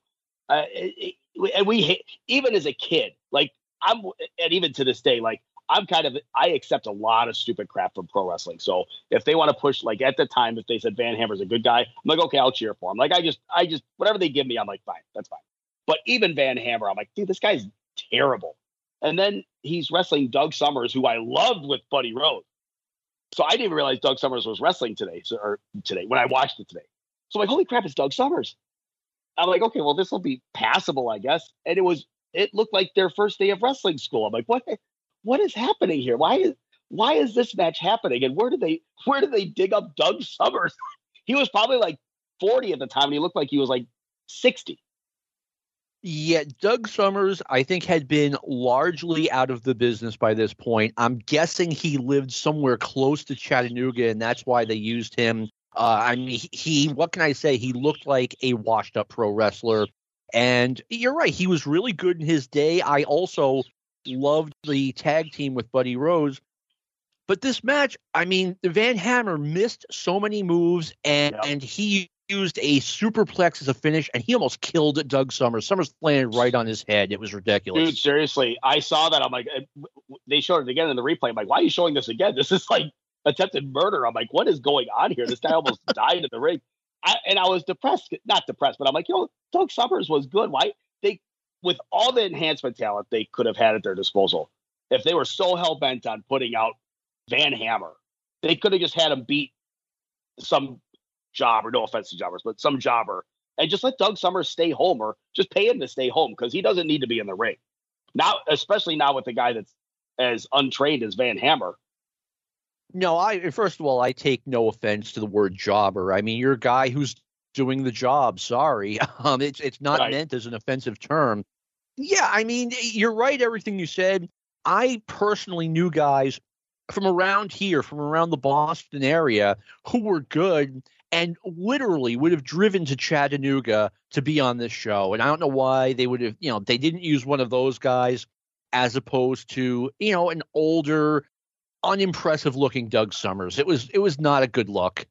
Uh, it, it, and we even as a kid, like I'm, and even to this day, like I'm kind of I accept a lot of stupid crap from pro wrestling. So if they want to push, like at the time, if they said Van Hammer's a good guy, I'm like, okay, I'll cheer for him. Like I just, I just whatever they give me, I'm like, fine, that's fine. But even Van Hammer, I'm like, dude, this guy's terrible. And then he's wrestling Doug Summers, who I loved with Buddy Rose. So I didn't even realize Doug Summers was wrestling today, so, or today when I watched it today. So I'm like, holy crap, it's Doug Summers. I'm like, okay, well, this will be passable, I guess. And it was, it looked like their first day of wrestling school. I'm like, what, what is happening here? Why is, why is this match happening? And where did they, where did they dig up Doug Summers? he was probably like 40 at the time, and he looked like he was like 60. Yeah, Doug Summers, I think, had been largely out of the business by this point. I'm guessing he lived somewhere close to Chattanooga, and that's why they used him. Uh, I mean, he, what can I say? He looked like a washed up pro wrestler. And you're right, he was really good in his day. I also loved the tag team with Buddy Rose. But this match, I mean, the Van Hammer missed so many moves, and and he used a superplex as a finish, and he almost killed Doug Summers. Summers landed right on his head. It was ridiculous. Dude, seriously, I saw that. I'm like, they showed it again in the replay. I'm like, why are you showing this again? This is like attempted murder. I'm like, what is going on here? This guy almost died in the ring. I, and I was depressed, not depressed, but I'm like, yo, Doug Summers was good. Why they, with all the enhancement talent they could have had at their disposal, if they were so hell bent on putting out Van Hammer, they could have just had him beat some jobber, no offense to jobbers, but some jobber, and just let Doug Summers stay home or just pay him to stay home because he doesn't need to be in the ring. Now, especially now with the guy that's as untrained as Van Hammer. No, I first of all, I take no offense to the word jobber. I mean, you're a guy who's doing the job. Sorry, um, it's it's not right. meant as an offensive term. Yeah, I mean, you're right. Everything you said. I personally knew guys from around here, from around the Boston area, who were good and literally would have driven to Chattanooga to be on this show. And I don't know why they would have, you know, they didn't use one of those guys as opposed to, you know, an older, unimpressive looking Doug Summers. It was it was not a good look.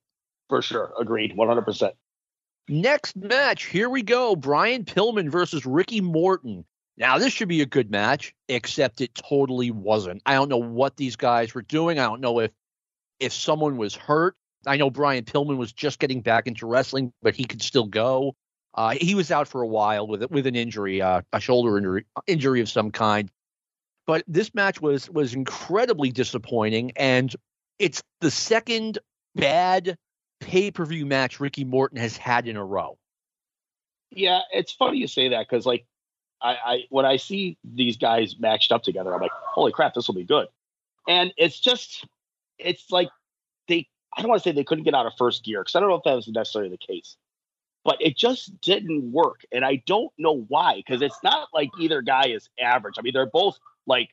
For sure. Agreed. 100%. Next match, here we go. Brian Pillman versus Ricky Morton. Now, this should be a good match, except it totally wasn't. I don't know what these guys were doing. I don't know if if someone was hurt. I know Brian Pillman was just getting back into wrestling, but he could still go. Uh, he was out for a while with with an injury, uh, a shoulder injury, injury of some kind. But this match was was incredibly disappointing, and it's the second bad pay per view match Ricky Morton has had in a row. Yeah, it's funny you say that because like I, I when I see these guys matched up together, I'm like, holy crap, this will be good. And it's just it's like they I don't want to say they couldn't get out of first gear because I don't know if that was necessarily the case, but it just didn't work. And I don't know why because it's not like either guy is average. I mean, they're both like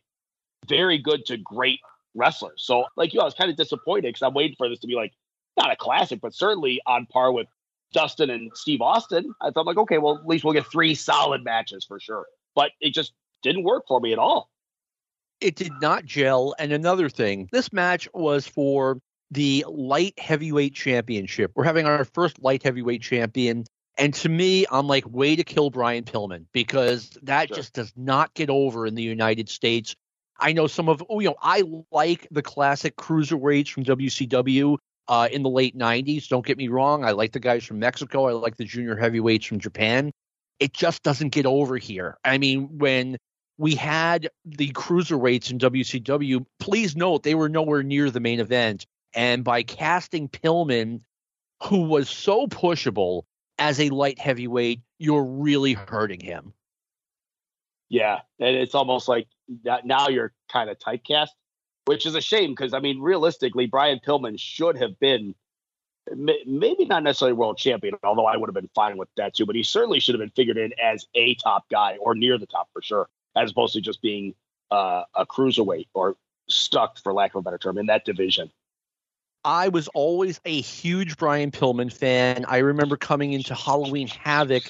very good to great wrestlers. So, like you, I was kind of disappointed because I'm waiting for this to be like not a classic, but certainly on par with Dustin and Steve Austin. I thought like, okay, well, at least we'll get three solid matches for sure. But it just didn't work for me at all. It did not gel. And another thing, this match was for the light heavyweight championship. We're having our first light heavyweight champion. And to me, I'm like, way to kill Brian Pillman because that sure. just does not get over in the United States. I know some of, oh, you know, I like the classic cruiserweights from WCW uh, in the late 90s. Don't get me wrong. I like the guys from Mexico. I like the junior heavyweights from Japan. It just doesn't get over here. I mean, when we had the cruiserweights in WCW, please note they were nowhere near the main event. And by casting Pillman, who was so pushable as a light heavyweight, you're really hurting him. Yeah, and it's almost like that now you're kind of typecast, which is a shame because I mean, realistically, Brian Pillman should have been maybe not necessarily world champion, although I would have been fine with that too. But he certainly should have been figured in as a top guy or near the top for sure, as opposed to just being uh, a cruiserweight or stuck, for lack of a better term, in that division. I was always a huge Brian Pillman fan. I remember coming into Halloween Havoc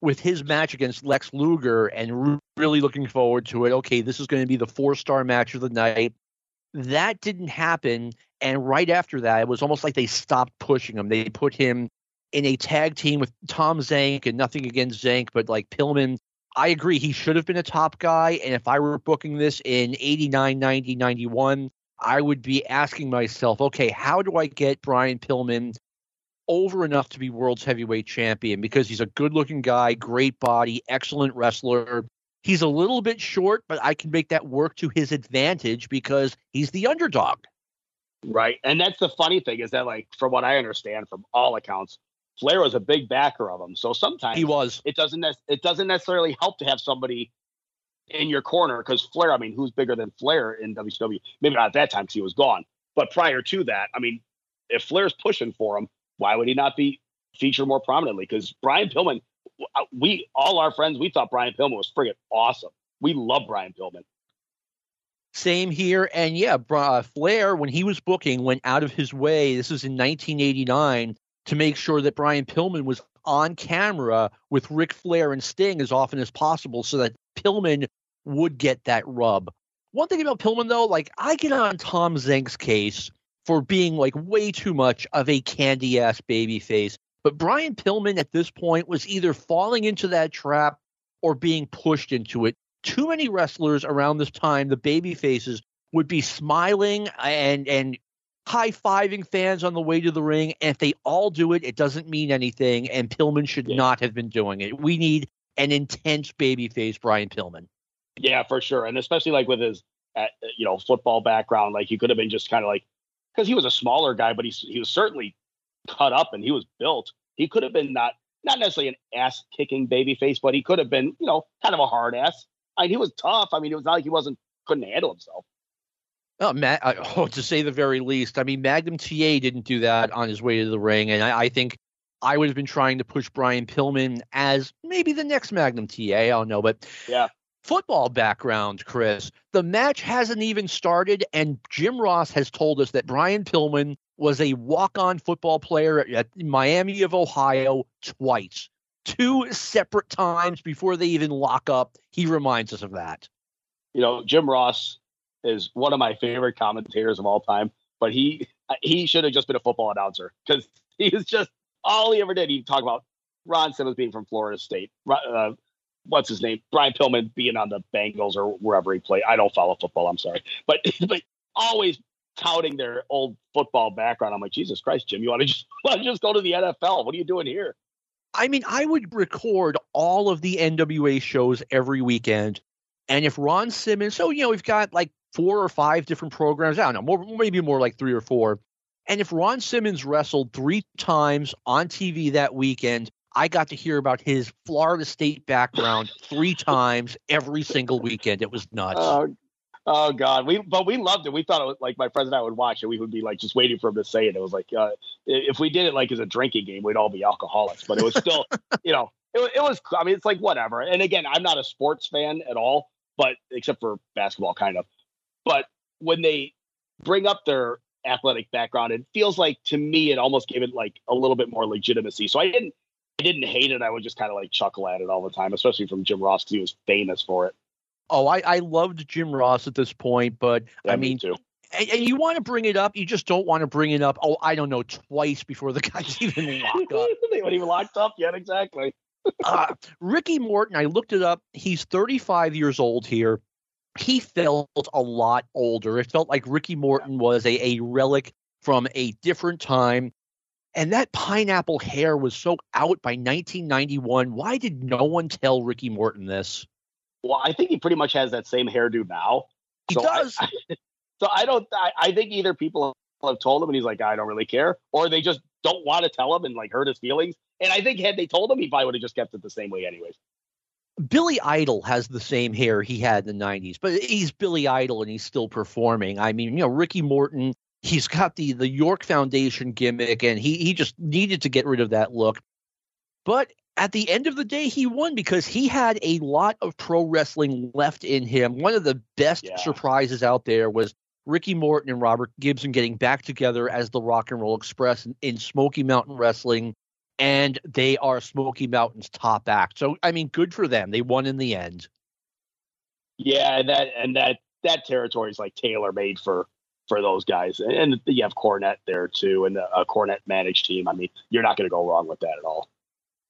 with his match against Lex Luger and really looking forward to it. Okay, this is going to be the four star match of the night. That didn't happen. And right after that, it was almost like they stopped pushing him. They put him in a tag team with Tom Zenk and nothing against Zenk, but like Pillman. I agree. He should have been a top guy. And if I were booking this in 89, 90, 91, I would be asking myself, okay, how do I get Brian Pillman over enough to be world's heavyweight champion? Because he's a good looking guy, great body, excellent wrestler. He's a little bit short, but I can make that work to his advantage because he's the underdog. Right. And that's the funny thing is that, like, from what I understand, from all accounts, Flair was a big backer of him. So sometimes he was. It doesn't. Ne- it doesn't necessarily help to have somebody in your corner because Flair. I mean, who's bigger than Flair in WCW? Maybe not at that time because he was gone. But prior to that, I mean, if Flair's pushing for him, why would he not be featured more prominently? Because Brian Pillman, uh, we all our friends, we thought Brian Pillman was friggin' awesome. We love Brian Pillman. Same here. And yeah, uh, Flair, when he was booking, went out of his way. This was in 1989 to make sure that Brian Pillman was on camera with Ric Flair and Sting as often as possible so that Pillman would get that rub. One thing about Pillman, though, like I get on Tom Zenk's case for being like way too much of a candy ass baby face. But Brian Pillman at this point was either falling into that trap or being pushed into it too many wrestlers around this time, the baby faces, would be smiling and and high fiving fans on the way to the ring. And if they all do it, it doesn't mean anything. And Pillman should yeah. not have been doing it. We need an intense baby face, Brian Pillman. Yeah, for sure, and especially like with his uh, you know football background, like he could have been just kind of like because he was a smaller guy, but he's he was certainly cut up and he was built. He could have been not not necessarily an ass kicking baby face, but he could have been you know kind of a hard ass. I mean, he was tough. I mean, it was not like he wasn't couldn't handle himself. Oh, Matt, uh, oh, to say the very least. I mean, Magnum TA didn't do that on his way to the ring, and I, I think I would have been trying to push Brian Pillman as maybe the next Magnum TA. I don't know, but yeah. Football background, Chris. The match hasn't even started, and Jim Ross has told us that Brian Pillman was a walk-on football player at Miami of Ohio twice two separate times before they even lock up. He reminds us of that. You know, Jim Ross is one of my favorite commentators of all time, but he he should have just been a football announcer because he was just all he ever did. He talk about Ron Simmons being from Florida State. Uh, what's his name? Brian Pillman being on the Bengals or wherever he played. I don't follow football. I'm sorry, but but always touting their old football background. I'm like, Jesus Christ, Jim, you want to just want to just go to the NFL? What are you doing here? I mean, I would record all of the NWA shows every weekend. And if Ron Simmons, so, you know, we've got like four or five different programs. I don't know, more, maybe more like three or four. And if Ron Simmons wrestled three times on TV that weekend, I got to hear about his Florida State background three times every single weekend. It was nuts. Oh, Oh God, we but we loved it. We thought it was like my friends and I would watch it. We would be like just waiting for him to say it. It was like uh, if we did it like as a drinking game, we'd all be alcoholics. But it was still, you know, it, it was. I mean, it's like whatever. And again, I'm not a sports fan at all, but except for basketball, kind of. But when they bring up their athletic background, it feels like to me it almost gave it like a little bit more legitimacy. So I didn't, I didn't hate it. I would just kind of like chuckle at it all the time, especially from Jim Ross because he was famous for it. Oh, I, I loved Jim Ross at this point, but yeah, I mean, me and, and, you want to bring it up, you just don't want to bring it up. Oh, I don't know, twice before the guy's even locked up. they weren't even locked up yet, exactly. uh, Ricky Morton, I looked it up. He's 35 years old here. He felt a lot older. It felt like Ricky Morton was a, a relic from a different time. And that pineapple hair was so out by 1991. Why did no one tell Ricky Morton this? Well, I think he pretty much has that same hairdo now. He so does. I, I, so I don't. I, I, think either people have told him and he's like, I don't really care, or they just don't want to tell him and like hurt his feelings. And I think had they told him, he probably would have just kept it the same way, anyways. Billy Idol has the same hair he had in the 90s, but he's Billy Idol and he's still performing. I mean, you know, Ricky Morton, he's got the the York Foundation gimmick and he he just needed to get rid of that look. But at the end of the day, he won because he had a lot of pro wrestling left in him. One of the best yeah. surprises out there was Ricky Morton and Robert Gibson getting back together as the Rock and Roll Express in, in Smoky Mountain Wrestling, and they are Smoky Mountain's top act. So, I mean, good for them. They won in the end. Yeah, and that and that that territory is like tailor made for for those guys, and you have Cornette there too, and a Cornette managed team. I mean, you're not going to go wrong with that at all.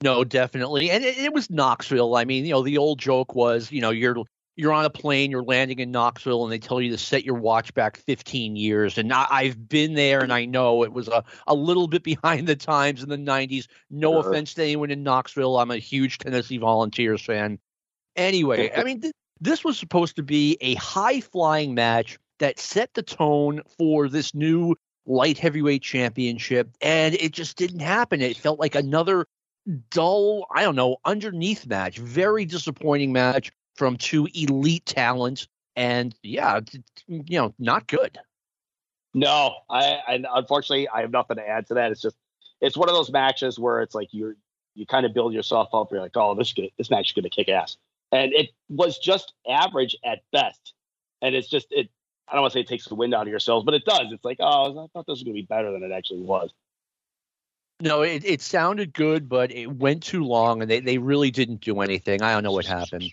No, definitely. And it, it, was Knoxville. I mean, you know, the old joke was, you know, you're you're on a plane, you're landing in Knoxville, and they tell you to set your watch back 15 years. And I, have been there, and I know it was a, a little bit behind the times in the 90s. No offense to anyone in Knoxville. I'm a huge Tennessee Volunteers fan. Anyway, I mean, th- this was supposed to be a high flying match that set the tone for this new light heavyweight championship, and it just didn't happen. It felt like another dull, I don't know, underneath match. Very disappointing match from two elite talents. And yeah, you know, not good. No, I and unfortunately I have nothing to add to that. It's just it's one of those matches where it's like you're you kind of build yourself up. You're like, oh, this good, this match is going to kick ass, and it was just average at best. And it's just it. I don't want to say it takes the wind out of yourselves, but it does. It's like, oh, I thought this was going to be better than it actually was. No, it, it sounded good, but it went too long and they, they really didn't do anything. I don't know what happened.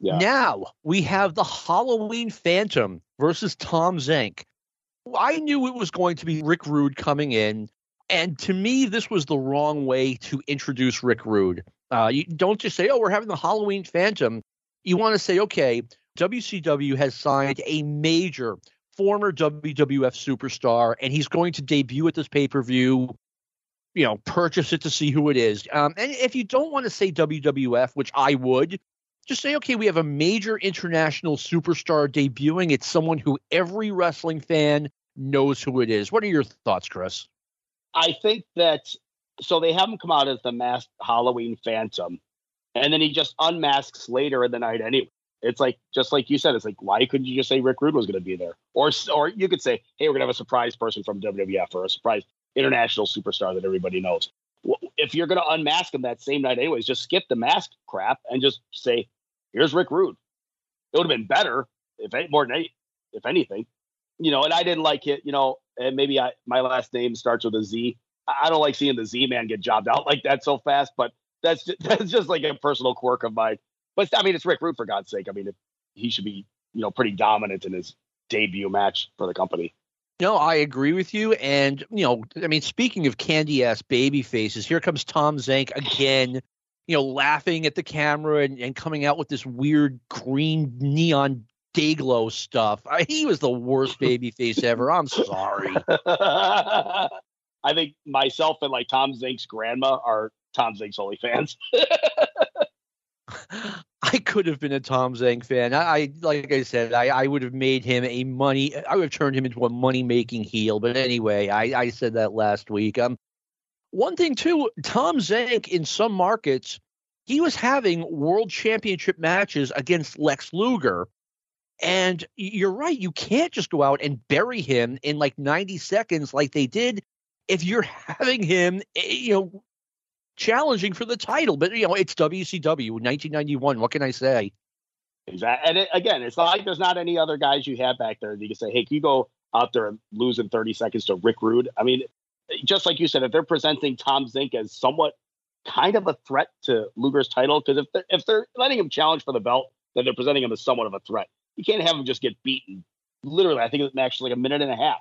Yeah. Now we have the Halloween Phantom versus Tom Zenk. I knew it was going to be Rick Rude coming in. And to me, this was the wrong way to introduce Rick Rude. Uh, you don't just say, oh, we're having the Halloween Phantom. You want to say, okay, WCW has signed a major former WWF superstar, and he's going to debut at this pay per view you know, purchase it to see who it is. Um, and if you don't want to say WWF, which I would, just say, okay, we have a major international superstar debuting. It's someone who every wrestling fan knows who it is. What are your thoughts, Chris? I think that so they have him come out as the masked Halloween Phantom, and then he just unmasks later in the night anyway. It's like just like you said, it's like why couldn't you just say Rick Rude was going to be there, or or you could say, hey, we're going to have a surprise person from WWF or a surprise international superstar that everybody knows. If you're going to unmask him that same night, anyways, just skip the mask crap and just say, "Here's Rick Rude." It would have been better if any, more than any, if anything, you know. And I didn't like it, you know. And maybe I, my last name starts with a Z. I don't like seeing the Z man get jobbed out like that so fast, but that's just, that's just like a personal quirk of mine. But I mean, it's Rick Rude for God's sake. I mean, it, he should be, you know, pretty dominant in his debut match for the company. No, I agree with you. And, you know, I mean, speaking of candy ass baby faces, here comes Tom Zenk again, you know, laughing at the camera and, and coming out with this weird green neon Dayglow stuff. I, he was the worst baby face ever. I'm sorry. I think myself and like Tom Zenk's grandma are Tom Zenk's only fans. I could have been a Tom Zenk fan. I, I like I said, I, I would have made him a money. I would have turned him into a money making heel. But anyway, I, I said that last week. Um, one thing too, Tom Zenk in some markets, he was having world championship matches against Lex Luger. And you're right, you can't just go out and bury him in like 90 seconds like they did if you're having him, eh, you know, challenging for the title. But you know, it's WCW 1991. What can I say? Exactly. And it, again, it's not like there's not any other guys you have back there that you can say, hey, can you go out there and lose in 30 seconds to Rick Rude? I mean, just like you said, if they're presenting Tom Zenk as somewhat kind of a threat to Luger's title, because if they're, if they're letting him challenge for the belt, then they're presenting him as somewhat of a threat. You can't have him just get beaten. Literally, I think it actually like a minute and a half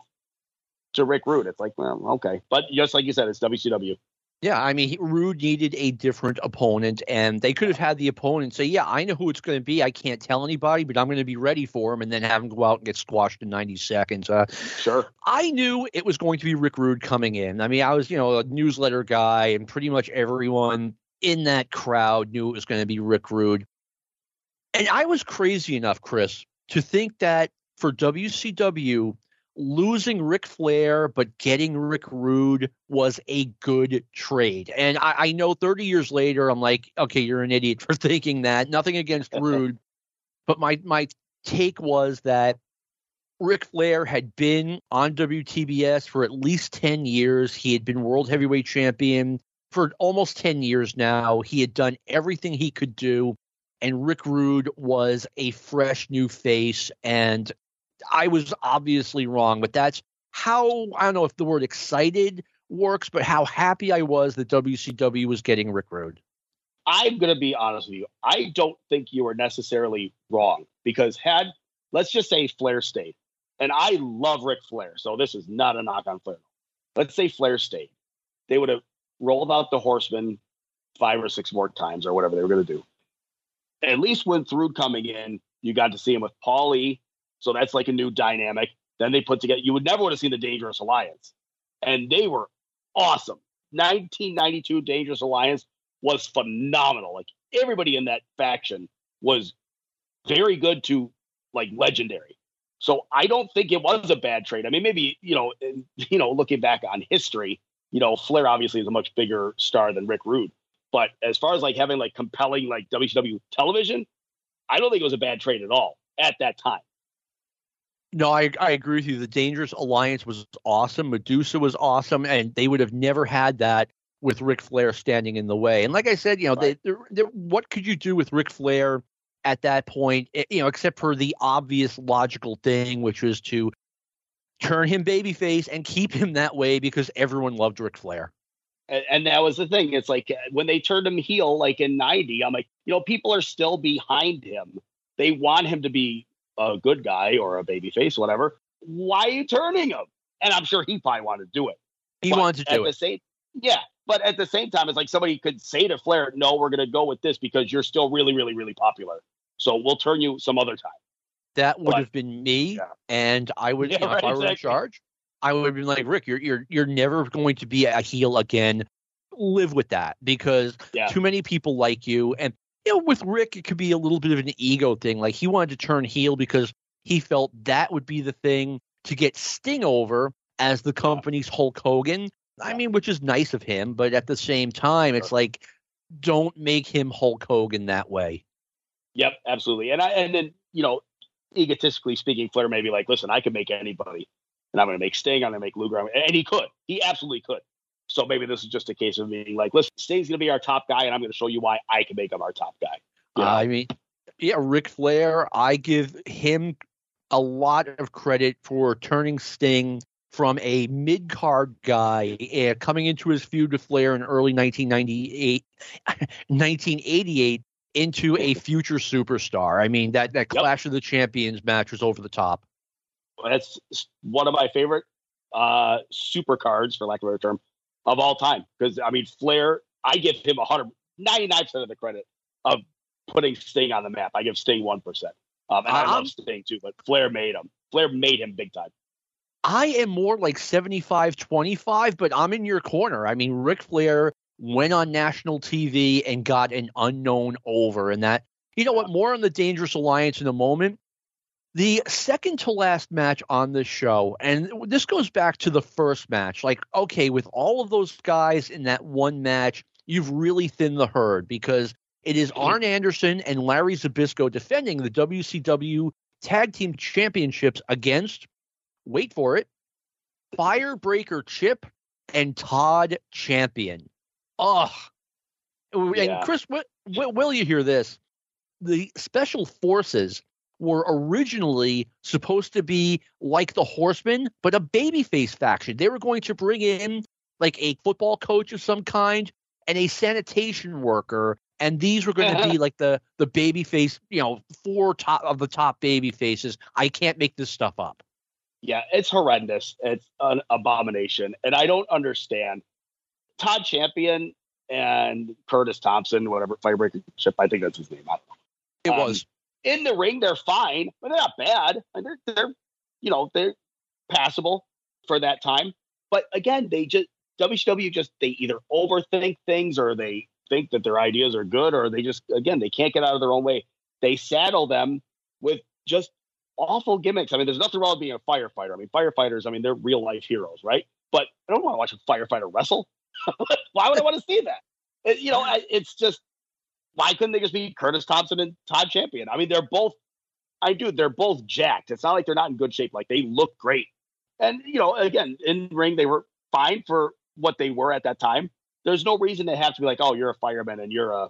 to Rick Rude. It's like, well, okay. But just like you said, it's WCW. Yeah, I mean, Rude needed a different opponent, and they could have had the opponent say, "Yeah, I know who it's going to be. I can't tell anybody, but I'm going to be ready for him," and then have him go out and get squashed in 90 seconds. Uh, sure. I knew it was going to be Rick Rude coming in. I mean, I was, you know, a newsletter guy, and pretty much everyone in that crowd knew it was going to be Rick Rude. And I was crazy enough, Chris, to think that for WCW, losing Ric Flair but getting Rick Rude was a good trade. And I, I, know 30 years later, I'm like, okay, you're an idiot for thinking that. Nothing against Rude, but my my take was that Ric Flair had been on WTBS for at least 10 years. He had been world heavyweight champion for almost 10 years now. He had done everything he could do. And Rick Rude was a fresh new face. And I was obviously wrong, but that's how I don't know if the word excited works, but how happy I was that WCW was getting Rick Rude. I'm going to be honest with you. I don't think you were necessarily wrong because had, let's just say Flair stayed, and I love Ric Flair, so this is not a knock on Flair. Let's say Flair stayed. They would have rolled out the horseman five or six more times or whatever they were going to do. At least when through coming in, you got to see him with Paulie so that's like a new dynamic. Then they put together, you would never would have seen the Dangerous Alliance. And they were awesome. 1992 Dangerous Alliance was phenomenal. Like everybody in that faction was very good to like legendary. So I don't think it was a bad trade. I mean, maybe you know, you know, looking back on history, you know, Flair obviously is a much bigger star than Rick Rude. But as far as like having like compelling like WCW television, I don't think it was a bad trade at all at that time. No, I I agree with you. The Dangerous Alliance was awesome. Madusa was awesome, and they would have never had that with Ric Flair standing in the way. And like I said, you know, right. they, they, they, what could you do with Ric Flair at that point? Eh, you know, except for the obvious logical thing, which was to turn him babyface and keep him that way because everyone loved Ric Flair. And, and that was the thing. It's like uh, when they turned him heel, like in '90, I'm like, you know, people are still behind him. They want him to be a good guy or a baby face, whatever, why are you turning him? And I'm sure he probably wanted to do it. He but wanted to do it. Same, yeah. But at the same time, it's like somebody could say to Flair, no, we're going to go with this because you're still really, really, really popular. So we'll turn you some other time. That would but, have been me. Yeah. And I would, yeah, you know, right, if I were exactly. in charge, I would have been like, Rick, you're, you're, you're never going to be a heel again. Live with that because yeah. too many people like you. And you know, with Rick, it could be a little bit of an ego thing. Like he wanted to turn heel because he felt that would be the thing to get Sting over as the company's Hulk Hogan. I mean, which is nice of him, but at the same time, it's like, don't make him Hulk Hogan that way. Yep, absolutely. And I and then you know, egotistically speaking, Flair may be like, listen, I can make anybody, and I'm going to make Sting, I'm going to make Luger, and he could, he absolutely could. So maybe this is just a case of being like, listen, Sting's going to be our top guy, and I'm going to show you why I can make him our top guy. You know? I mean, yeah, Ric Flair, I give him a lot of credit for turning Sting from a mid card guy uh, coming into his feud with Flair in early 1998, 1988 into a future superstar. I mean, that, that Clash yep. of the Champions match was over the top. That's one of my favorite uh, super cards, for lack of a better term, of all time. Because I mean, Flair, I give him 199 percent of the credit of putting Sting on the map. I give Sting one percent. Um, and I, I love Sting too, but Flair made him. Flair made him big time. I am more like 75 25, but I'm in your corner. I mean, Ric Flair went on national TV and got an unknown over. And that, you know what, more on the Dangerous Alliance in a moment. The second to last match on the show, and this goes back to the first match. Like, okay, with all of those guys in that one match, you've really thinned the herd because it is mm-hmm. Arn Anderson and Larry Zbyszko defending the WCW Tag Team Championships against, wait for it, Firebreaker Chip and Todd Champion. Ugh. Yeah. And Chris, will you hear this? The Special Forces were originally supposed to be like the Horsemen, but a babyface faction. They were going to bring in like a football coach of some kind and a sanitation worker, and these were going to be like the the babyface, you know, four top of the top baby faces. I can't make this stuff up. Yeah, it's horrendous. It's an abomination, and I don't understand. Todd Champion and Curtis Thompson, whatever Firebreaker Chip, I think that's his name. It um, was in the ring, they're fine, but they're not bad. They're they're you know they're passable for that time. But again, they just WCW just they either overthink things or they think that their ideas are good or they just again they can't get out of their own way. They saddle them with just awful gimmicks. I mean, there's nothing wrong with being a firefighter. I mean, firefighters, I mean, they're real life heroes, right? But I don't want to watch a firefighter wrestle. Why would I want to see that? It, you know, it's just why couldn't they just be Curtis Thompson and Todd Champion? I mean, they're both. I do. They're both jacked. It's not like they're not in good shape. Like they look great, and you know, again, in ring they were fine for what they were at that time. There's no reason they have to be like, oh, you're a fireman and you're a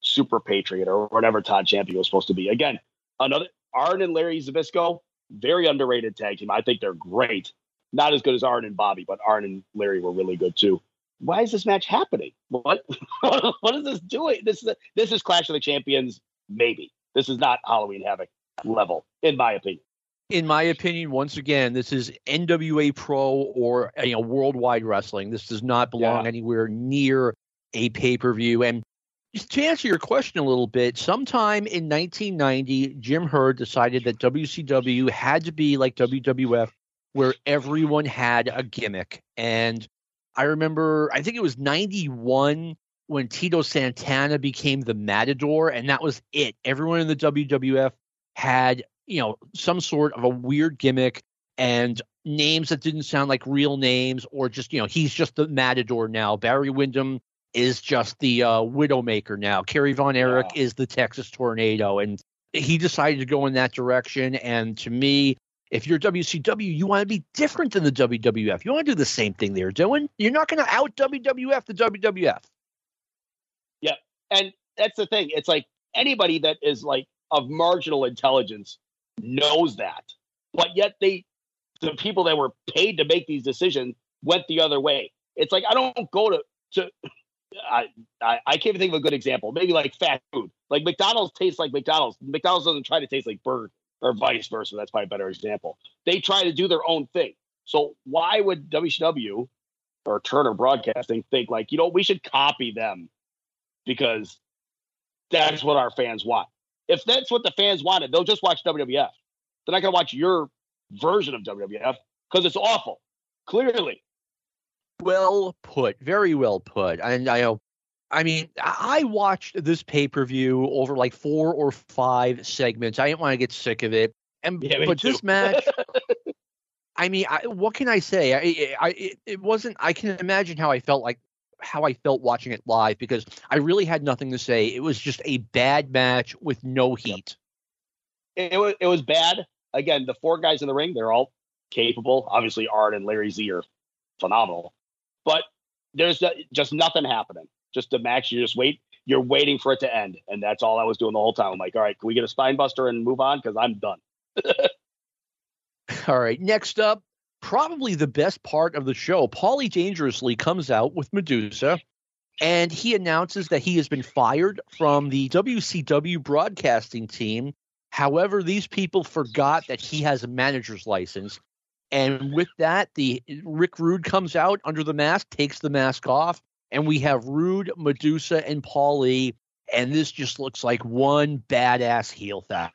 super patriot or whatever Todd Champion was supposed to be. Again, another Arn and Larry Zbyszko, very underrated tag team. I think they're great. Not as good as Arn and Bobby, but Arn and Larry were really good too. Why is this match happening? What what is this doing? This is this is Clash of the Champions, maybe. This is not Halloween Havoc level, in my opinion. In my opinion, once again, this is NWA Pro or you know worldwide wrestling. This does not belong yeah. anywhere near a pay per view. And to answer your question a little bit, sometime in 1990, Jim Herd decided that WCW had to be like WWF, where everyone had a gimmick. And I remember, I think it was 91 when Tito Santana became the Matador, and that was it. Everyone in the WWF had, you know, some sort of a weird gimmick and names that didn't sound like real names, or just, you know, he's just the Matador now. Barry Windham is just the uh, Widowmaker now. Kerry Von Erich yeah. is the Texas Tornado, and he decided to go in that direction. And to me, if you're WCW, you want to be different than the WWF. You want to do the same thing they're doing. You're not going to out WWF the WWF. Yeah, and that's the thing. It's like anybody that is like of marginal intelligence knows that, but yet they, the people that were paid to make these decisions, went the other way. It's like I don't go to to I, I, I can't even think of a good example. Maybe like fast food. Like McDonald's tastes like McDonald's. McDonald's doesn't try to taste like Burger or vice versa. That's probably a better example. They try to do their own thing. So why would WCW or Turner Broadcasting think like, you know, we should copy them because that's what our fans want. If that's what the fans wanted, they'll just watch WWF. They're not going to watch your version of WWF because it's awful. Clearly, well put, very well put. And I know, I mean, I watched this pay per view over like four or five segments. I didn't want to get sick of it, and yeah, but too. this match. I mean, I, what can I say? I, I, it, it wasn't. I can imagine how I felt like how I felt watching it live because I really had nothing to say. It was just a bad match with no heat. It was it was bad. Again, the four guys in the ring, they're all capable. Obviously, Arn and Larry Z are phenomenal. But there's just nothing happening. Just a match. You just wait. You're waiting for it to end, and that's all I was doing the whole time. I'm like, all right, can we get a spine buster and move on? Because I'm done. all right. Next up, probably the best part of the show. Paulie Dangerously comes out with Madusa, and he announces that he has been fired from the WCW broadcasting team. However, these people forgot that he has a manager's license and with that, the Rick Rude comes out under the mask, takes the mask off, and we have Rude, Madusa, and Paulie. And this just looks like one badass heel theft.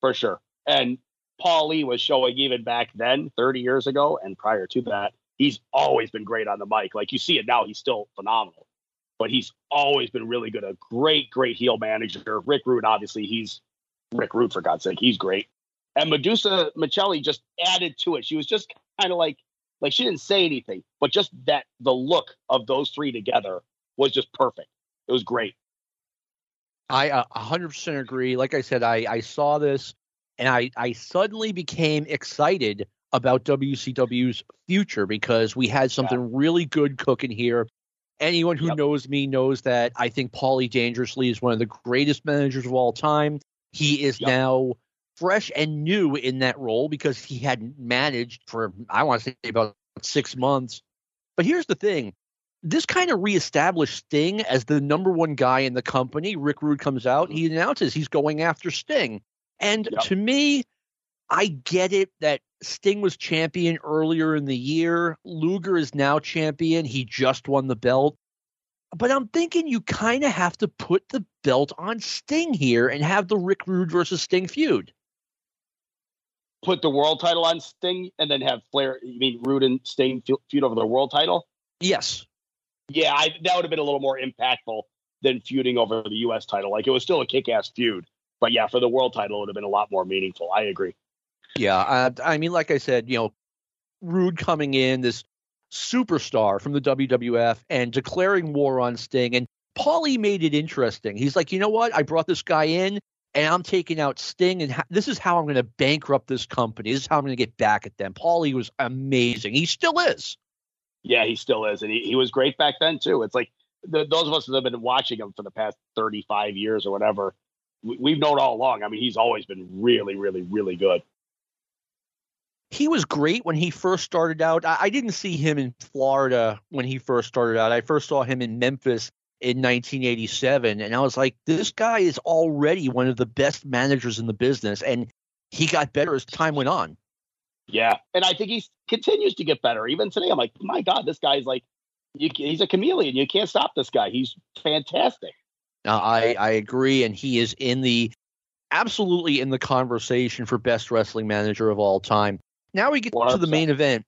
For sure. And Paulie was showing even back then, 30 years ago, and prior to that, he's always been great on the mic. Like you see it now, he's still phenomenal. But he's always been really good. A great, great heel manager. Rick Rude, obviously, he's Rick Rude for God's sake. He's great. And Madusa Miceli just added to it. She was just kind of like, like she didn't say anything, but just that the look of those three together was just perfect. It was great. I uh, 100% agree. Like I said, I, I saw this and I, I suddenly became excited about WCW's future because we had something yeah. really good cooking here. Anyone who yep. knows me knows that I think Paulie Dangerously is one of the greatest managers of all time. He is yep. now fresh and new in that role because he hadn't managed for I want to say about six months. But here's the thing: this kind of reestablished Sting as the number one guy in the company. Rick Rude comes out, he announces he's going after Sting, and yep. to me, I get it that Sting was champion earlier in the year. Luger is now champion. He just won the belt. But I'm thinking you kind of have to put the belt on Sting here and have the Rick Rude versus Sting feud put the world title on Sting and then have Flair, you mean Rude and Sting feud over the world title? Yes. Yeah, I, that would have been a little more impactful than feuding over the U.S. title. Like it was still a kick-ass feud, But yeah, for the world title, it would have been a lot more meaningful. I agree. Yeah, uh, I mean, like I said, you know, Rude coming in, this superstar from the WWF, and declaring war on Sting. And Paulie made it interesting. He's like, you know what? I brought this guy in, and I'm taking out Sting, and ha- this is how I'm going to bankrupt this company. This is how I'm going to get back at them. Paulie was amazing. He still is. Yeah, he still is, and he, he was great back then too. It's like the, those of us that have been watching him for the past 35 years or whatever, we, we've known all along. I mean, he's always been really, really, really good he was great when he first started out. I, I, didn't see him in Florida when he first started out. I first saw him in Memphis in 1987, and I was like, this guy is already one of the best managers in the business, and he got better as time went on. Yeah, and I think he continues to get better. Even today, I'm like, my God, this guy's like, you, he's a chameleon. You can't stop this guy. He's fantastic. Uh, I I agree, and he is in the absolutely in the conversation for best wrestling manager of all time. Now we get 100%. to the main event.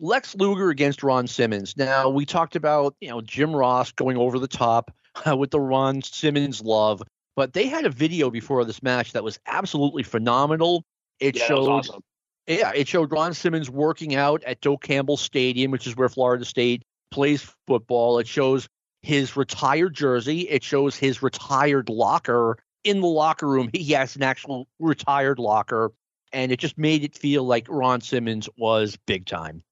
Lex Luger against Ron Simmons. Now we talked about you know Jim Ross going over the top uh, with the Ron Simmons love, but they had a video before this match that was absolutely phenomenal. It yeah, showed, awesome. yeah, it showed Ron Simmons working out at Doak Campbell Stadium, which is where Florida State plays football. It shows his retired jersey. It shows his retired locker in the locker room. He has an actual retired locker and it just made it feel like Ron Simmons was big time.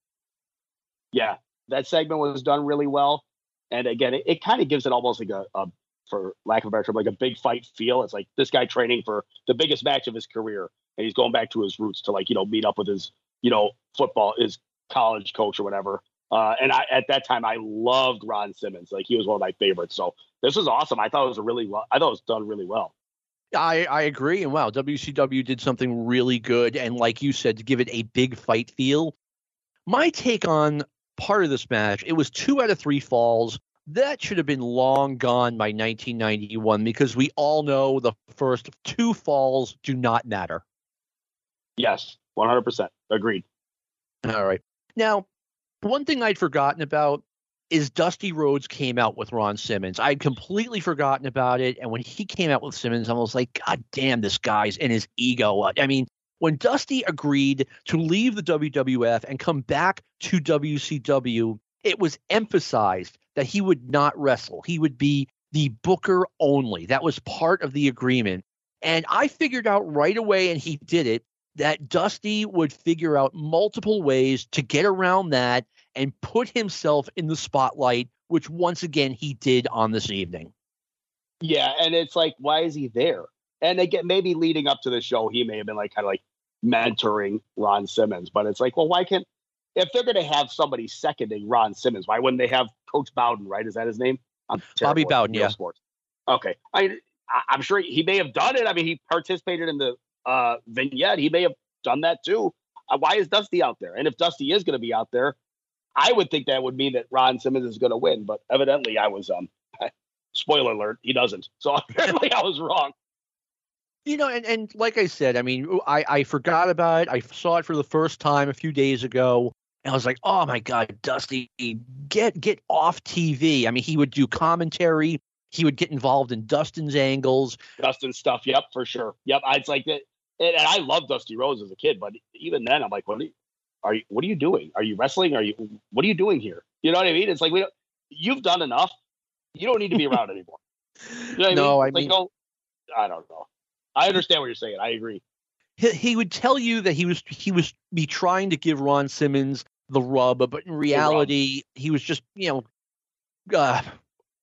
Yeah, that segment was done really well, and again, it, it kind of gives it almost like a, a, for lack of a better term, like a big fight feel. It's like this guy training for the biggest match of his career, and he's going back to his roots to like you know meet up with his you know football his college coach or whatever. Uh, and I, at that time, I loved Ron Simmons. Like he was one of my favorites. So this was awesome. I thought it was a really well. I thought it was done really well. I, I agree. And wow, WCW did something really good. And like you said, to give it a big fight feel. My take on part of this match, it was two out of three falls. That should have been long gone by 1991 because we all know the first two falls do not matter. Yes, 100%. Agreed. All right. Now, one thing I'd forgotten about is Dusty Rhodes came out with Ron Simmons. I'd completely forgotten about it. And when he came out with Simmons, I was like, God damn, this guy's in his ego. I mean, when Dusty agreed to leave the WWF and come back to WCW, it was emphasized that he would not wrestle. He would be the booker only. That was part of the agreement. And I figured out right away, and he did it, that Dusty would figure out multiple ways to get around that and put himself in the spotlight, which once again he did on this evening. Yeah, and it's like, why is he there? And again, maybe leading up to the show, he may have been like kind of like mentoring Ron Simmons, but it's like, well, why can't if they're going to have somebody seconding Ron Simmons, why wouldn't they have Coach Bowden? Right? Is that his name? Bobby Bowden. Yeah. Sports. Okay. I I'm sure he may have done it. I mean, he participated in the uh, vignette. He may have done that too. Uh, why is Dusty out there? And if Dusty is going to be out there, I would think that would mean that Ron Simmons is going to win, but evidently I was um spoiler alert, he doesn't. So apparently I was wrong. You know, and, and like I said, I mean, I, I forgot about it. I saw it for the first time a few days ago. And I was like, oh my God, Dusty, get get off TV. I mean, he would do commentary. He would get involved in Dustin's angles. Dustin stuff. Yep, for sure. Yep. It's like that. And, I loved Dusty Rhodes as a kid, but even then, I'm like, what? Are you, are you what are you doing? Are you wrestling? Are you what are you doing here? You know what I mean? It's like we don't, you've done enough. You don't need to be around anymore. You know no, I mean, I, mean like, I don't know. I understand what you're saying. I agree. He, he would tell you that he was he was be trying to give Ron Simmons the rub, but in reality, he was just you know uh,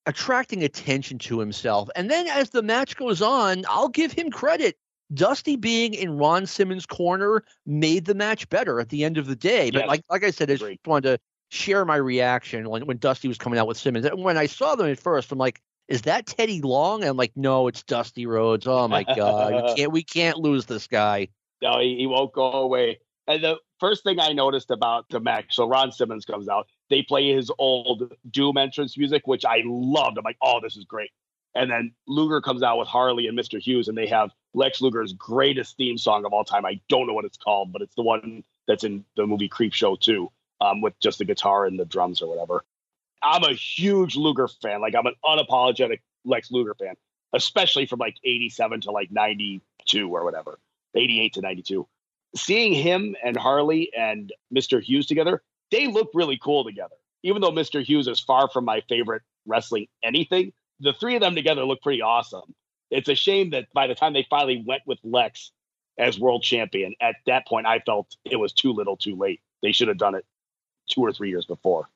attracting attention to himself. And then as the match goes on, I'll give him credit. Dusty being in Ron Simmons' corner made the match better at the end of the day. But yes. like like I said, I just wanted to share my reaction when, when Dusty was coming out with Simmons. And when I saw them at first, I'm like, is that Teddy Long? And I'm like, no, it's Dusty Rhodes. Oh my God. we can't we can't lose this guy. No, he, he won't go away. And the first thing I noticed about the match, so Ron Simmons comes out, they play his old Doom entrance music, which I loved. I'm like, oh, this is great. And then Luger comes out with Harley and Mr. Hughes, and they have Lex Luger's greatest theme song of all time. I don't know what it's called, but it's the one that's in the movie Creepshow too, um, with just the guitar and the drums or whatever. I'm a huge Luger fan. Like I'm an unapologetic Lex Luger fan. especially from like 87 to like 92 or whatever, 88 to 92. Seeing him and Harley and Mr. Hughes together, they look really cool together. Even though Mr. Hughes is far from my favorite wrestling anything, the three of them together look pretty awesome. It's a shame that by the time they finally went with Lex as world champion, at that point, I felt it was too little too late. They should have done it two or three years before.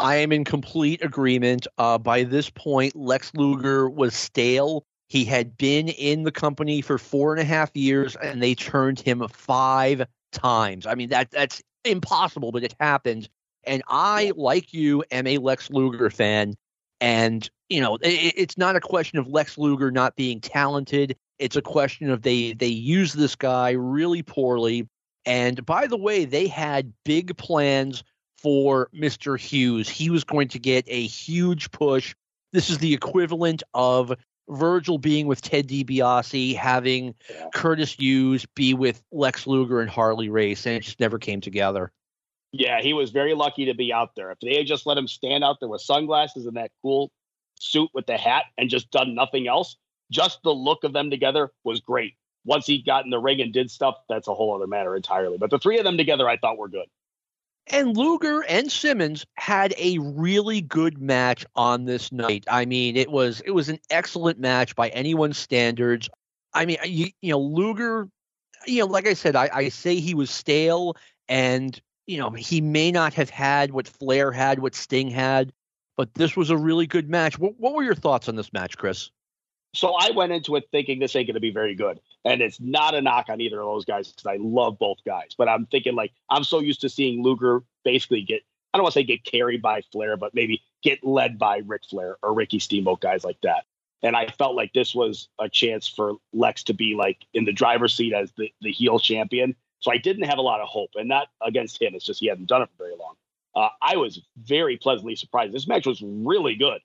I am in complete agreement. Uh, by this point, Lex Luger was stale. He had been in the company for four and a half years, and they turned him five times. I mean, that that's impossible, but it happened. And I, like you, am a Lex Luger fan. And you know, it, it's not a question of Lex Luger not being talented. It's a question of they they use this guy really poorly. And by the way, they had big plans for Mr. Hughes. He was going to get a huge push. This is the equivalent of Virgil being with Ted DiBiase, having yeah. Curtis Hughes be with Lex Luger and Harley Race, and it just never came together. Yeah, he was very lucky to be out there. If they had just let him stand out there with sunglasses and that cool suit with the hat and just done nothing else, just the look of them together was great. Once he got in the ring and did stuff, that's a whole other matter entirely. But the three of them together, I thought were good. And Luger and Simmons had a really good match on this night. I mean, it was it was an excellent match by anyone's standards. I mean, you, you know, Luger, you know, like I said, I, I say he was stale and you know, he may not have had what Flair had, what Sting had, but this was a really good match. What, what were your thoughts on this match, Chris? So I went into it thinking this ain't going to be very good. And it's not a knock on either of those guys because I love both guys. But I'm thinking, like, I'm so used to seeing Luger basically get, I don't want to say get carried by Flair, but maybe get led by Ric Flair or Ricky Steamboat, guys like that. And I felt like this was a chance for Lex to be like in the driver's seat as the, the heel champion. So I didn't have a lot of hope, and not against him. It's just he hadn't done it for very long. Uh, I was very pleasantly surprised. This match was really good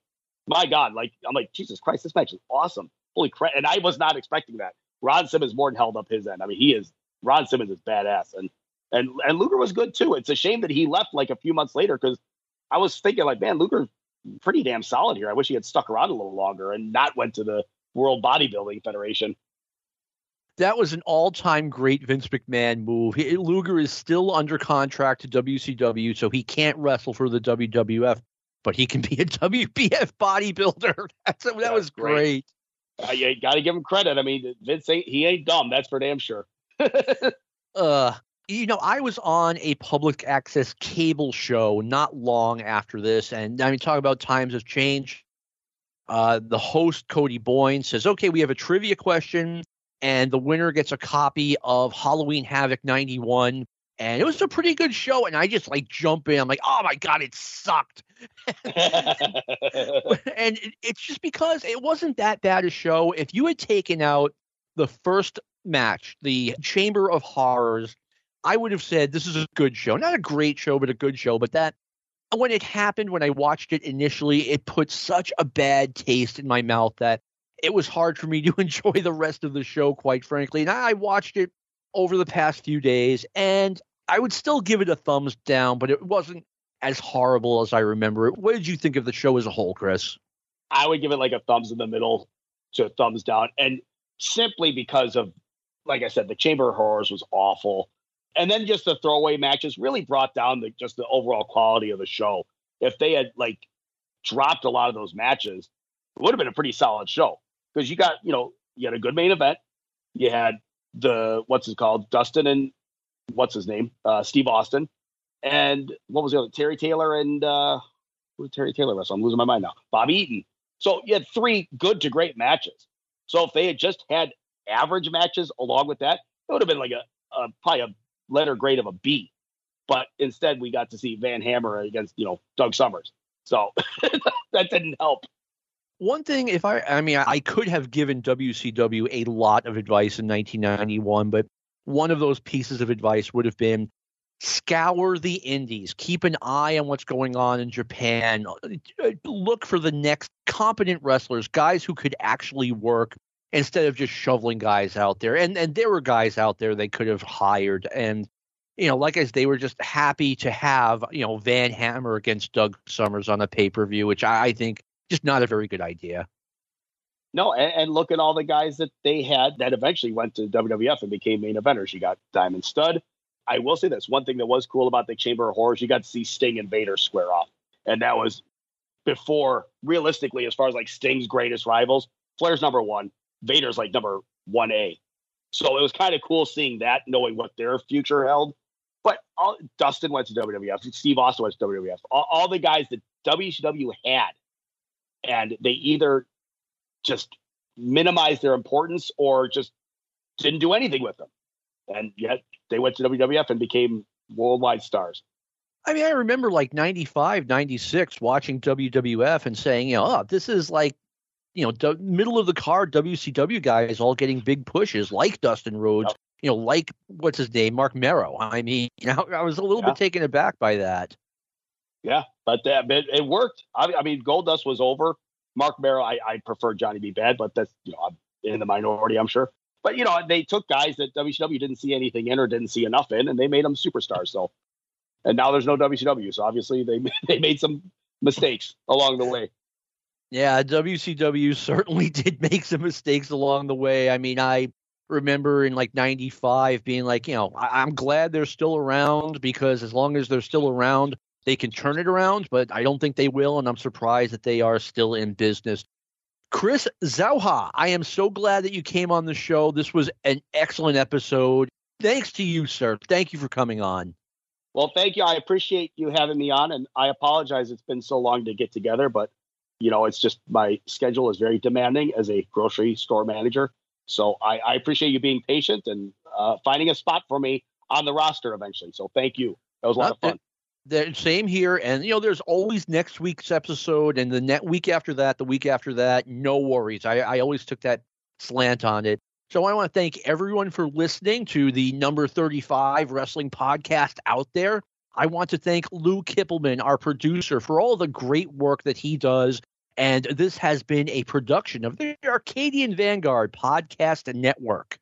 my God, like I'm like, Jesus Christ, this match is awesome. Holy crap. And I was not expecting that. Ron Simmons more than held up his end. I mean, he is Ron Simmons is badass. And and and Luger was good too. It's a shame that he left like a few months later because I was thinking like, man, Luger's pretty damn solid here. I wish he had stuck around a little longer and not went to the World Bodybuilding Federation. That was an all-time great Vince McMahon move. He, Luger is still under contract to WCW, so he can't wrestle for the WWF but he can be a WBF bodybuilder. That's, that was great. great. You got to give him credit. I mean, Vince ain't he ain't dumb. That's for damn sure. uh, you know, I was on a public access cable show not long after this, and I mean, talk about times have changed. Uh, the host Cody Boyne says, "Okay, we have a trivia question, and the winner gets a copy of Halloween Havoc '91." And it was a pretty good show, and I just like jump in. I'm like, "Oh my god, it sucked!" and it's just because it wasn't that bad a show. If you had taken out the first match, the Chamber of Horrors, I would have said this is a good show. Not a great show, but a good show. But that when it happened, when I watched it initially, it put such a bad taste in my mouth that it was hard for me to enjoy the rest of the show, quite frankly. And I watched it over the past few days, and I would still give it a thumbs down, but it wasn't as horrible as I remember it. What did you think of the show as a whole, Chris? I would give it like a thumbs in the middle to a thumbs down. And simply because of, like I said, the Chamber of Horrors was awful. And then just the throwaway matches really brought down the just the overall quality of the show. If they had like dropped a lot of those matches, it would have been a pretty solid show. Because you got, you know, you had a good main event. You had the what's it called? Dustin and what's his name? Uh, Steve Austin and what was the other? Terry Taylor and uh, who Terry Taylor wrestle? I'm losing my mind now. Bob Eaton. So you had three good to great matches. So if they had just had average matches along with that, it would have been like a, a probably a letter grade of a B. But instead, we got to see Van Hammer against you know Doug Summers. So that didn't help. One thing, if I, I mean, I could have given WCW a lot of advice in 1991, but one of those pieces of advice would have been scour the indies. Keep an eye on what's going on in japan. Uh, look for the next competent wrestlers guys who could actually work instead of just shoveling guys out there. And and there were guys out there they could have hired and you know like as they were just happy to have you know van hammer against doug summers on a pay-per-view which i, I think just not a very good idea No, and, and, look at all the guys that they had that eventually went to WWF and became main eventers. You got Diamond Stud. I will say this one thing that was cool about the Chamber of Horrors, you got to see Sting and Vader square off. And that was before, realistically, as far as like Sting's greatest rivals, Flair's number one, Vader's like number 1A. So it was kind of cool seeing that, knowing what their future held. But all, Dustin went to WWF, Steve Austin went to WWF, all, all the guys that WCW had, and they either just minimized their importance or just didn't do anything with them. And yet they went to WWF and became worldwide stars. I mean, I remember like 95, 96 watching WWF and saying, you know, oh, this is like, you know, middle of the card WCW guys all getting big pushes like Dustin Rhodes, yep. you know, like what's his name, Mark Mero. I mean, you know, I was a little yeah. bit taken aback by that. Yeah, but that it, it worked. I, I mean, Goldust was over. Mark Mero, I, I prefer Johnny B. Bad, but that's you know I'm in the minority, I'm sure. But you know, they took guys that WCW didn't see anything in or didn't see enough in, and they made them superstars. So, and now there's no WCW, so obviously they they made some mistakes along the way. Yeah, WCW certainly did make some mistakes along the way. I mean, I remember in like 95 being like, you know, I- am glad they're still around because as long as they're still around, they can turn it around, but I don't think they will. And I'm surprised that they are still in business. Chris Zauha, I am so glad that you came on the show. This was an excellent episode. Thanks to you, sir. Thank you for coming on. Well, thank you. I appreciate you having me on, and I apologize it's been so long to get together, but you know, it's just my schedule is very demanding as a grocery store manager. So I, I appreciate you being patient and uh, finding a spot for me on the roster eventually. So thank you. That was a lot of fun the same here and you know there's always next week's episode and the net week after that the week after that no worries. I, I always took that slant on it. So i want to thank everyone for listening to the number 35 wrestling podcast out there. I want to thank lou kippelman our producer for all the great work that he does and this has been a production of the arcadian vanguard podcast network.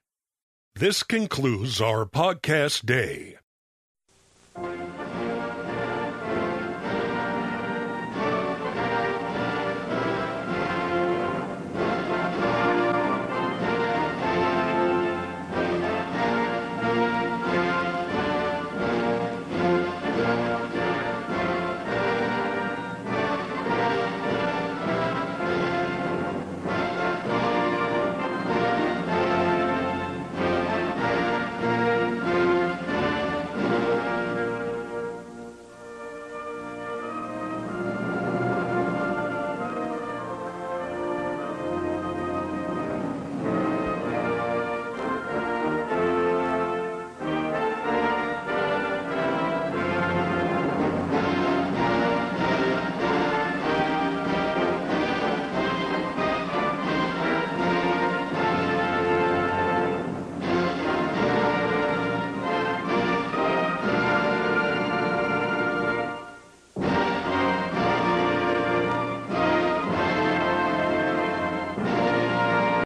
This concludes our podcast day